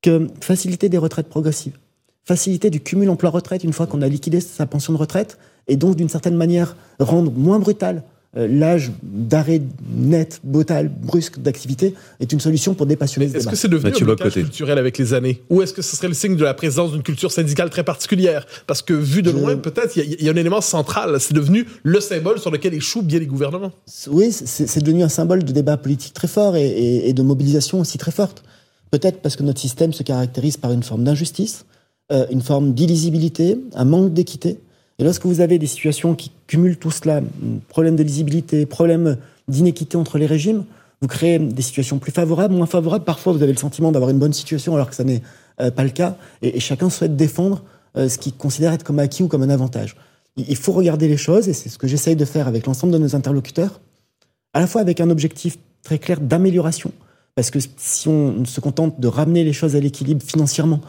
que faciliter des retraites progressives, faciliter du cumul emploi-retraite une fois qu'on a liquidé sa pension de retraite, et donc d'une certaine manière rendre moins brutal euh, l'âge d'arrêt net, brutal, brusque d'activité est une solution pour dépassionner ce Est-ce que c'est devenu un blocage culturel avec les années Ou est-ce que ce serait le signe de la présence d'une culture syndicale très particulière? Parce que vu de loin, Je... peut-être, il y, y, a un élément central. C'est devenu le symbole sur lequel échouent bien les gouvernements. Oui, c'est devenu un symbole de débat politique très fort et, et, et de mobilisation aussi très forte. Peut-être parce que notre système se caractérise par une forme d'injustice, euh, une forme d'illisibilité, un manque d'équité. Et lorsque vous avez des situations qui cumulent tout cela, problème de lisibilité, problème d'inéquité entre les régimes, vous créez des situations plus favorables, moins favorables. Parfois, vous avez le sentiment d'avoir une bonne situation alors que ça n'est euh, pas le cas. Et, chacun souhaite défendre euh, ce qu'il considère être comme acquis ou comme un avantage. Il faut regarder les choses, et c'est ce que j'essaye de faire avec l'ensemble de nos interlocuteurs, à la fois avec un objectif très clair d'amélioration. Parce que si on se contente de ramener les choses à l'équilibre financièrement,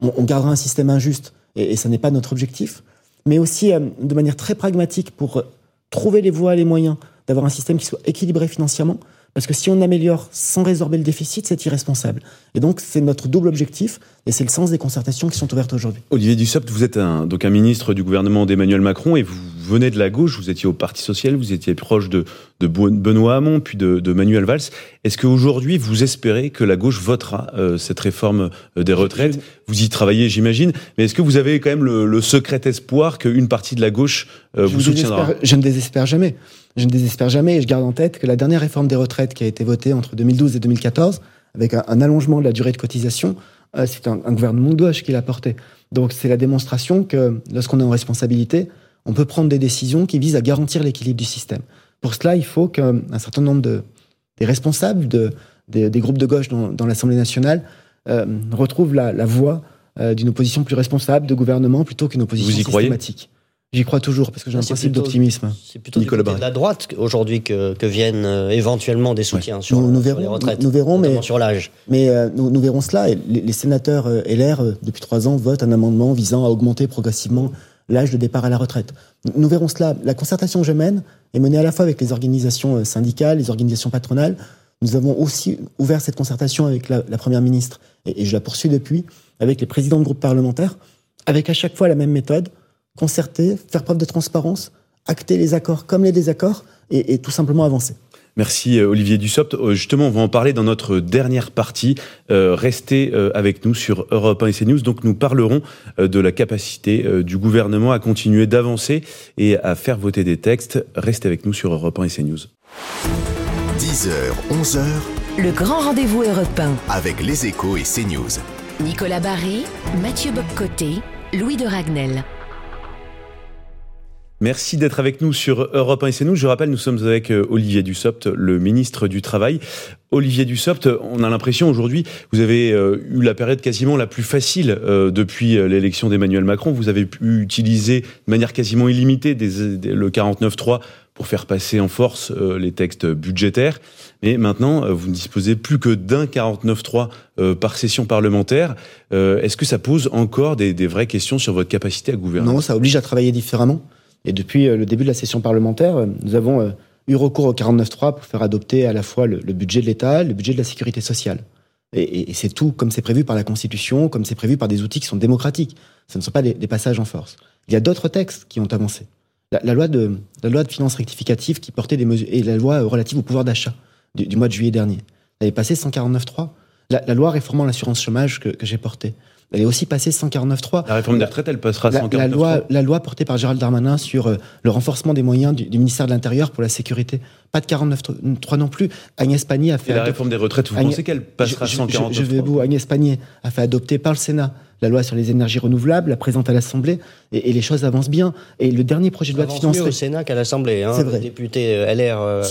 on, on, gardera un système injuste, et, et ça n'est pas notre objectif mais aussi euh, de manière très pragmatique pour trouver les voies et les moyens d'avoir un système qui soit équilibré financièrement. Parce que si on améliore sans résorber le déficit, c'est irresponsable. Et donc, c'est notre double objectif, et c'est le sens des concertations qui sont ouvertes aujourd'hui. Olivier Dussopt, vous êtes un, donc un ministre du gouvernement d'Emmanuel Macron, et vous venez de la gauche, vous étiez au Parti Social, vous étiez proche de, de Benoît Hamon, puis de, de Manuel Valls. Est-ce qu'aujourd'hui, vous espérez que la gauche votera euh, cette réforme euh, des retraites? Vous y travaillez, j'imagine, mais est-ce que vous avez quand même le, le secret espoir qu'une partie de la gauche euh, vous soutiendra? Je ne désespère jamais. Je ne désespère jamais et je garde en tête que la dernière réforme des retraites qui a été votée entre 2012 et 2014, avec un, un allongement de la durée de cotisation, euh, c'est un, un, gouvernement de gauche qui l'a porté. Donc c'est la démonstration que lorsqu'on est en responsabilité, on peut prendre des décisions qui visent à garantir l'équilibre du système. Pour cela, il faut qu'un certain nombre de, des responsables de, des, des groupes de gauche dans, dans l'Assemblée nationale euh, retrouvent la, la voie euh, d'une opposition plus responsable de gouvernement plutôt qu'une opposition Vous y systématique. J'y crois toujours parce que j'ai un principe d'optimisme. C'est plutôt Nicolas de la droite aujourd'hui que, que, viennent euh, éventuellement des soutiens ouais. sur, nous, nous sur les retraites, nous, verrons, mais, sur l'âge. Mais euh, nous, nous, verrons cela. Et les, les sénateurs euh, LR depuis trois ans votent un amendement visant à augmenter progressivement l'âge de départ à la retraite. Nous verrons cela. La concertation que je mène est menée à la fois avec les organisations syndicales, les organisations patronales, Nous avons aussi ouvert cette concertation avec la, Première ministre, et, je la poursuis depuis, avec les présidents de groupes parlementaires, avec à chaque fois la même méthode, concerter, faire preuve de transparence, acter les accords comme les désaccords, et, tout simplement avancer. Merci euh, Olivier Dussopt. Euh, justement, on va en parler dans notre dernière partie. Euh, restez avec nous sur Europe 1 et CNews. Donc nous parlerons de la capacité du gouvernement à continuer d'avancer et à faire voter des textes. Restez avec nous sur Europe 1 et CNews. 10h, 11h. Le grand rendez-vous européen. Avec les échos et CNews. Nicolas Barré, Mathieu Boccoté, Louis de Ragnel. Merci d'être avec nous sur Europe 1 et CNews. Je rappelle, nous sommes avec euh, Olivier Dussopt, le ministre du Travail. Olivier Dussopt, on a l'impression aujourd'hui, vous avez euh, eu la période quasiment la plus facile euh, depuis l'élection d'Emmanuel Macron. Vous avez pu utiliser de manière quasiment illimitée le 49.3 pour faire passer en force les textes budgétaires. Mais maintenant, vous ne disposez plus que d'un 49.3 euh, par session parlementaire. Est-ce que ça pose encore des, vraies questions sur votre capacité à gouverner? Non, ça oblige à travailler différemment. Et depuis le début de la session parlementaire, nous avons eu recours au 49.3 pour faire adopter à la fois le, budget de l'État, le budget de la sécurité sociale. Et, c'est tout comme c'est prévu par la Constitution, comme c'est prévu par des outils qui sont démocratiques. Ce ne sont pas des passages en force. Il y a d'autres textes qui ont avancé la, loi de la loi de finances rectificative qui portait des mesures et la loi relative au pouvoir d'achat du, mois de juillet dernier. Elle est passée 149.3. La, loi réformant l'assurance chômage que j'ai portée. Elle est aussi passée 149.3. La réforme des retraites, elle passera 149.3. La, loi, la loi portée par Gérald Darmanin sur euh, le renforcement des moyens du, ministère de l'Intérieur pour la sécurité. Pas de 49.3 non plus. Agnès Pannier a fait. Et la réforme des retraites, vous pensez qu'elle passera 149.3 je, vais vous. Agnès Pannier a fait adopter par le Sénat la loi sur les énergies renouvelables, la présente à l'Assemblée, et, les choses avancent bien. Et le dernier projet de loi de finances. au Sénat qu'à l'Assemblée. Hein, c'est vrai. Les députés euh, LR. Euh,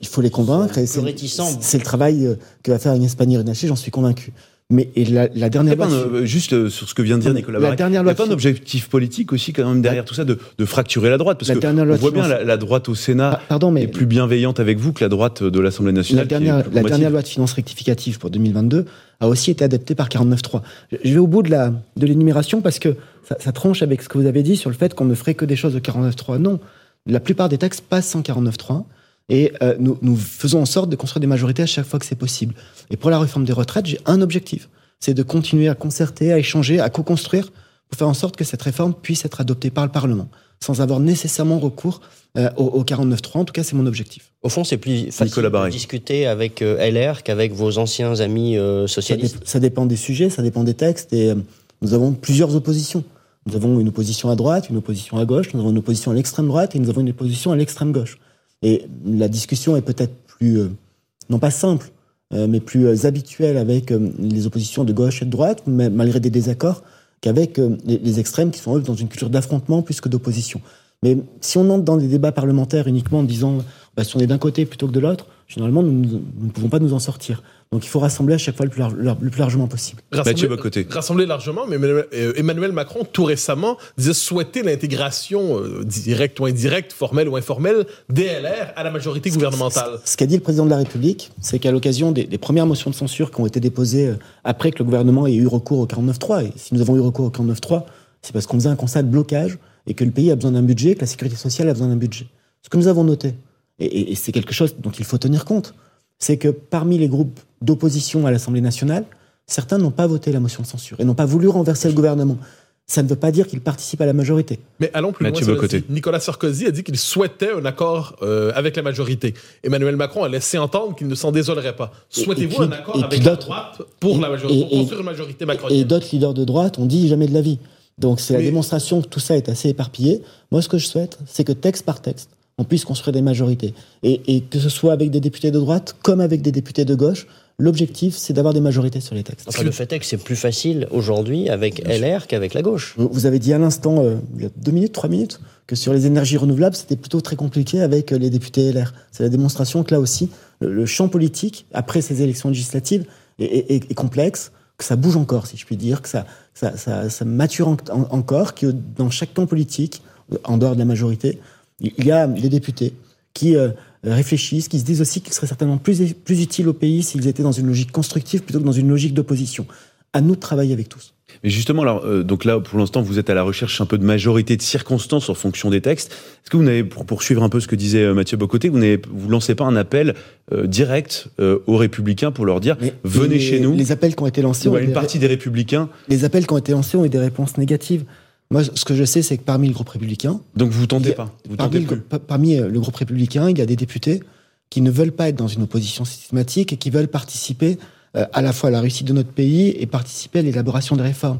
il faut les convaincre. C'est le travail que va faire Agnès Pannier-Runacher, j'en suis convaincu. Mais et la, dernière loi. Euh, juste euh, sur ce que vient de dire Nicolas Barré, il n'y a pas un objectif politique aussi, quand même, derrière tout ça, de, fracturer la droite Parce que on voit bien la, droite au Sénat ah, est plus bienveillante avec vous que la droite de l'Assemblée nationale. La dernière, la dernière loi de finances rectificative pour 2022 a aussi été adaptée par 49.3. Je vais au bout de la de l'énumération parce que ça, ça, tranche avec ce que vous avez dit sur le fait qu'on ne ferait que des choses de 49.3. Non, la plupart des textes passent en 49.3. Et euh, nous, nous, faisons en sorte de construire des majorités à chaque fois que c'est possible. Et pour la réforme des retraites, j'ai un objectif, c'est de continuer à concerter, à échanger, à co-construire pour faire en sorte que cette réforme puisse être adoptée par le Parlement, sans avoir nécessairement recours euh, au, au 49.3. En tout cas, c'est mon objectif. Au fond, c'est plus facile de discuter avec euh, LR qu'avec vos anciens amis socialistes. Ça, ça, dépend des sujets, ça dépend des textes, et nous avons plusieurs oppositions. Nous avons une opposition à droite, une opposition à gauche, nous avons une opposition à l'extrême droite et nous avons une opposition à l'extrême gauche. Et la discussion est peut-être plus, euh, non pas simple, euh, mais plus euh, habituelle avec les oppositions de gauche et de droite, malgré des désaccords, qu'avec les, extrêmes qui sont eux dans une culture d'affrontement plus que d'opposition. Mais si on entre dans des débats parlementaires uniquement en disant bah, si on est d'un côté plutôt que de l'autre, généralement nous ne pouvons pas nous en sortir. Donc il faut rassembler à chaque fois le plus, largement possible. Rassembler, côté. rassembler largement, mais euh, Emmanuel Macron, tout récemment, disait souhaiter l'intégration euh, directe ou indirecte, formelle ou informelle, DLR à la majorité gouvernementale. Ce qu'a dit le président de la République, c'est qu'à l'occasion des, premières motions de censure qui ont été déposées euh, après que le gouvernement ait eu recours au 49.3, et si nous avons eu recours au 49.3, c'est parce qu'on faisait un constat de blocage et que le pays a besoin d'un budget, que la sécurité sociale a besoin d'un budget. Ce que nous avons noté, et c'est quelque chose dont il faut tenir compte, c'est que parmi les groupes d'opposition à l'Assemblée nationale, certains n'ont pas voté la motion de censure et n'ont pas voulu renverser le gouvernement. Ça ne veut pas dire qu'ils participent à la majorité. Mais allons plus loin. Nicolas Sarkozy a dit qu'il souhaitait un accord euh, avec la majorité. Emmanuel Macron a laissé entendre qu'il ne s'en désolerait pas. Souhaitez-vous un accord avec la droite pour la majorité, pour construire une majorité macronienne? Et d'autres leaders de droite ont dit jamais de la vie. Donc c'est la démonstration que tout ça est assez éparpillé. Moi, ce que je souhaite, c'est que texte par texte, on puisse construire des majorités. Et, que ce soit avec des députés de droite comme avec des députés de gauche, l'objectif, c'est d'avoir des majorités sur les textes. le fait est que c'est plus facile aujourd'hui avec LR qu'avec la gauche. Vous avez dit à l'instant, euh, il y a deux minutes, trois minutes, que sur les énergies renouvelables, c'était plutôt très compliqué avec euh, les députés LR. C'est la démonstration que là aussi, le, champ politique, après ces élections législatives, est, complexe, que ça bouge encore, si je puis dire, que ça, ça, mature encore, que dans chaque camp politique, en dehors de la majorité, il y a des députés qui euh, réfléchissent, qui se disent aussi qu'ils seraient certainement plus, plus utiles au pays s'ils étaient dans une logique constructive plutôt que dans une logique d'opposition. À nous de travailler avec tous. Mais justement, alors, euh, donc là, pour l'instant, vous êtes à la recherche un peu de majorité de circonstances en fonction des textes. Est-ce que vous n'avez, pour poursuivre un peu ce que disait euh, Mathieu Bocoté, vous n'avez, vous lancez pas un appel euh, direct euh, aux Républicains pour leur dire Mais- venez les- chez nous Les appels qui ont été lancés, ou à une des- partie des Républicains les appels qui ont été lancés ont eu des réponses négatives. Moi, ce que je sais, c'est que parmi le groupe républicain, Donc vous tentez a- pas, vous parmi, tentez le, parmi euh, le groupe républicain, il y a des députés qui ne veulent pas être dans une opposition systématique et qui veulent participer euh, à la fois à la réussite de notre pays et participer à l'élaboration des réformes.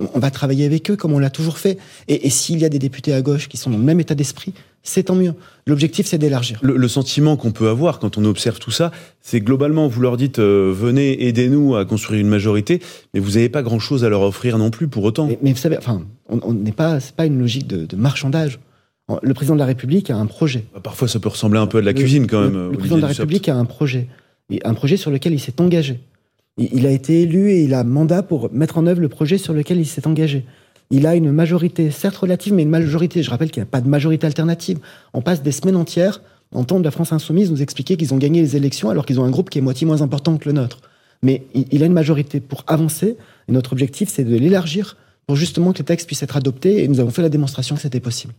On- On va travailler avec eux comme on l'a toujours fait. Et, et s'il y a des députés à gauche qui sont dans le même état d'esprit, c'est tant mieux. L'objectif, c'est d'élargir. Le, le sentiment qu'on peut avoir quand on observe tout ça, c'est globalement, vous leur dites euh, venez, aidez-nous à construire une majorité, mais vous n'avez pas grand-chose à leur offrir non plus pour autant. Mais, mais vous savez, enfin, on n'est pas, c'est pas une logique de, de marchandage. Le président de la République a un projet. Parfois, ça peut ressembler un peu à de la Le- cuisine quand même. Le, président de la. République a un projet, Et un projet sur lequel il s'est engagé. Il, il a été élu et il a mandat pour mettre en œuvre le projet sur lequel il s'est engagé. Il a une majorité, certes relative, mais une majorité. Je rappelle qu'il n'y a pas de majorité alternative. On passe des semaines entières à entendre la France Insoumise nous expliquer qu'ils ont gagné les élections alors qu'ils ont un groupe qui est moitié moins important que le nôtre. Mais il, il a une majorité pour avancer. Et notre objectif, c'est de l'élargir pour justement que le texte puisse être adopté. Et nous avons fait la démonstration que c'était possible.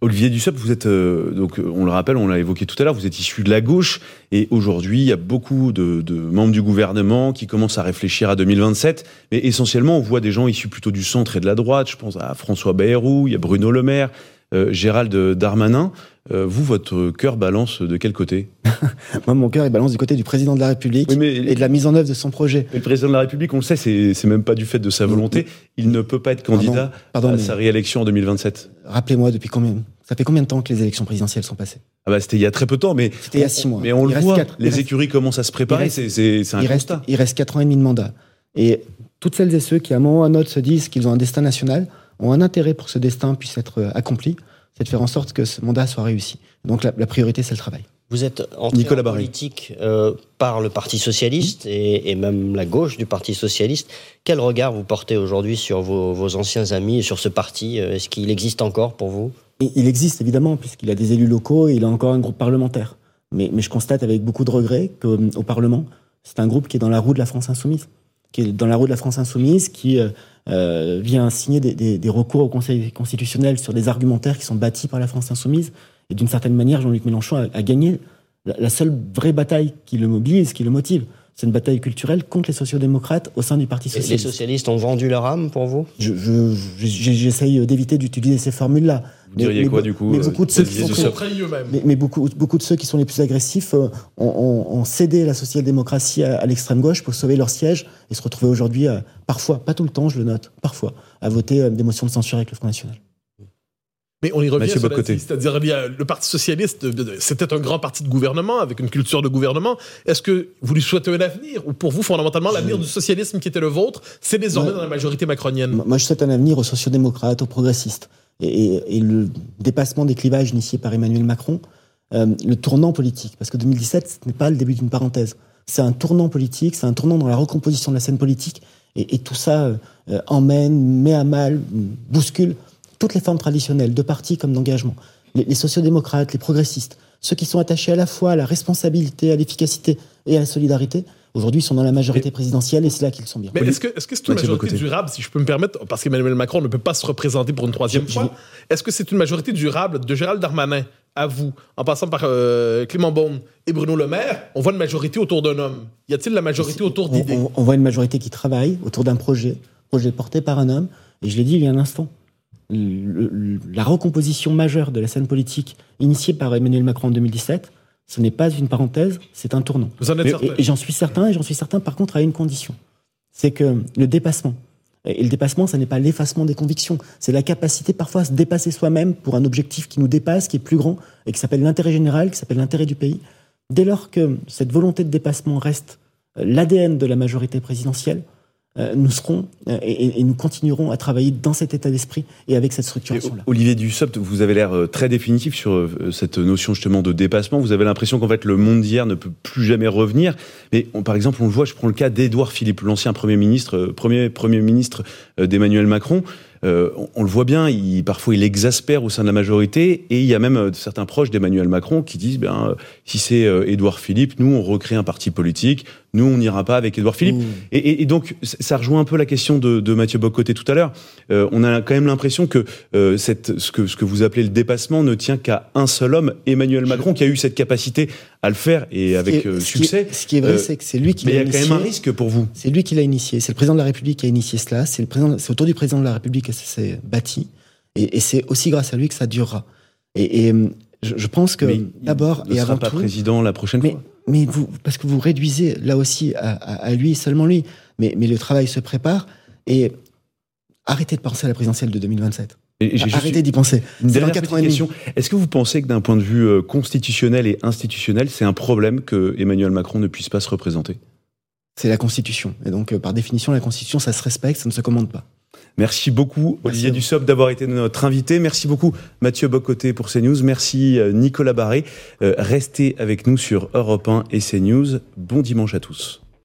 Olivier Dussopt, vous êtes, euh, donc, on le rappelle, on l'a évoqué tout à l'heure, vous êtes issu de la gauche, et aujourd'hui, il y a beaucoup de, de membres du gouvernement qui commencent à réfléchir à 2027, mais essentiellement, on voit des gens issus plutôt du centre et de la droite, je pense à François Bayrou, il y a Bruno Le Maire, euh, Gérald Darmanin. Euh, vous, votre cœur balance de quel côté Moi, mon cœur, il balance du côté du président de la République Oui, mais- et de la mise en œuvre de son projet. Mais le président de la République, on le sait, c'est c'est même pas du fait de sa volonté, il ne peut pas être candidat Pardon, à mais- sa réélection en 2027. Rappelez-moi depuis combien ça fait combien de temps que les élections présidentielles sont passées? Ah bah, c'était il y a très peu de temps, mais C'était il y a on- six mois. Mais on Il le reste voit, quatre- les reste- écuries commencent à se préparer, il reste- c'est c'est- c'est un il reste, constat. il reste quatre ans et demi de mandat. Et toutes celles et ceux qui, à un moment ou à un autre, se disent qu'ils ont un destin national, ont un intérêt pour que ce destin puisse être accompli, c'est de faire en sorte que ce mandat soit réussi. Donc la, la priorité, c'est le travail. Vous êtes entré Nicolas en politique euh, par le Parti socialiste et, et même la gauche du Parti socialiste. Quel regard vous portez aujourd'hui sur vos, vos anciens amis et sur ce parti? Euh, Est-ce qu'il existe encore pour vous? Il existe évidemment, puisqu'il a des élus locaux et il a encore un groupe parlementaire. Mais, mais je constate avec beaucoup de regret qu'au Parlement, c'est un groupe qui est dans la roue de la France insoumise. Qui est dans la roue de la France insoumise, qui euh, euh, vient signer des, recours au Conseil constitutionnel sur des argumentaires qui sont bâtis par la France insoumise. Et d'une certaine manière, Jean-Luc Mélenchon a, gagné la seule vraie bataille qui le mobilise, qui le motive. C'est une bataille culturelle contre les sociodémocrates au sein du Parti Et Les socialiste. socialistes ont vendu leur âme pour vous? Je- je- je- J'essaye d'éviter d'utiliser ces formules-là. Vous diriez quoi, du coup, Mais euh, beaucoup de ceux qui sont Ils Dussopt sont trahis eux-mêmes. mais, mais beaucoup, beaucoup de ceux qui sont les plus agressifs euh, ont, ont- ont cédé la social-démocratie à, à l'extrême gauche pour sauver leur siège et se retrouver aujourd'hui, euh, parfois, pas tout le temps, je le note, parfois, à voter euh, des motions de censure avec le Front National. Mais on y revient, c'est-à-dire le Parti socialiste, c'était un grand parti de gouvernement avec une culture de gouvernement. Est-ce que vous lui souhaitez un avenir? Ou pour vous, fondamentalement, l'avenir du socialisme qui était le vôtre, c'est désormais dans la majorité macronienne? Moi, je souhaite un avenir aux sociodémocrates, aux progressistes. Et, et- et le dépassement des clivages initié par Emmanuel Macron, euh, le tournant politique, parce que 2017, ce n'est pas le début d'une parenthèse. C'est un tournant politique, c'est un tournant dans la recomposition de la scène politique, et, et tout ça euh, euh, emmène, met à mal, bouscule toutes les formes traditionnelles, de partis comme d'engagement. Les, les sociodémocrates, les progressistes, ceux qui sont attachés à la fois à la responsabilité, à l'efficacité et à la solidarité, aujourd'hui sont dans la majorité présidentielle, et c'est là qu'ils sont bien. Mais est-ce que est-ce que c'est une majorité durable, si je peux me permettre, parce qu'Emmanuel Macron ne peut pas se représenter pour une troisième Je- je- fois Est-ce que c'est une majorité durable de Gérald Darmanin à vous, en passant par euh, Clément Beaune et Bruno Le Maire? On voit une majorité autour d'un homme. Y a-t-il la majorité autour on, d'idées? on- on voit une majorité qui travaille autour d'un projet, projet porté par un homme. Et je l'ai dit il y a un instant, le- le- la recomposition majeure de la scène politique initiée par Emmanuel Macron en 2017, ce n'est pas une parenthèse, c'est un tournant. Vous en êtes certain? Et, et j'en suis certain, et j'en suis certain par contre à une condition. C'est que le dépassement, et le dépassement, ça n'est pas l'effacement des convictions, c'est la capacité parfois à se dépasser soi-même pour un objectif qui nous dépasse, qui est plus grand, et qui s'appelle l'intérêt général, qui s'appelle l'intérêt du pays. Dès lors que cette volonté de dépassement reste euh, l'ADN de la majorité présidentielle, nous serons euh, et, et- nous continuerons à travailler dans cet état d'esprit et avec cette Et structuration-là. Olivier Dussopt, vous avez l'air euh, très définitif sur euh, cette notion justement de dépassement. Vous avez l'impression qu'en fait le monde d'hier ne peut plus jamais revenir. Mais on- par exemple, on le voit, je prends le cas d'Édouard Philippe, l'ancien premier ministre, euh, premier premier ministre euh, d'Emmanuel Macron. Euh, on, on le voit bien, il, parfois il exaspère au sein de la majorité, et il y a même euh, certains proches d'Emmanuel Macron qui disent, ben, euh, si c'est euh, Édouard Philippe, nous on recrée un parti politique, nous, on n'ira pas avec Édouard Philippe. Mmh. Et, et, donc, ça rejoint un peu la question de, de Mathieu Bocoté tout à l'heure. Euh, on a quand même l'impression que, euh, cette, ce que ce que vous appelez le dépassement ne tient qu'à un seul homme, Emmanuel Macron, qui a eu cette capacité à le faire et avec Ce qui est- euh, ce qui est- succès. Ce qui est vrai, c'est que c'est lui qui Mais il y l'a a quand initié. même un risque pour vous. C'est lui qui l'a initié. C'est le président de la République qui a initié cela. C'est le président. C'est autour du président de la République que ça s'est bâti. Et, et c'est aussi grâce à lui que ça durera. Et, et, hum, je, je pense que d'abord ne et sera avant pas tout, président la prochaine mais, fois. Mais vous, parce que vous réduisez là aussi à, à- à lui, seulement lui. Mais, mais le travail se prépare et arrêtez de penser à la présidentielle de 2027. Et j'ai juste Arrêtez d'y penser. Est-ce que vous pensez que d'un point de vue euh, constitutionnel et institutionnel, c'est un problème que Emmanuel Macron ne puisse pas se représenter? C'est la Constitution. Et donc, euh, par définition, la Constitution, ça se respecte, ça ne se commande pas. Merci beaucoup, Merci Olivier. Dussopt, d'avoir été notre invité. Merci beaucoup, Mathieu Bocoté, pour CNews. Merci, euh, Nicolas Barré. Euh, restez avec nous sur Europe 1 et CNews. Bon dimanche à tous.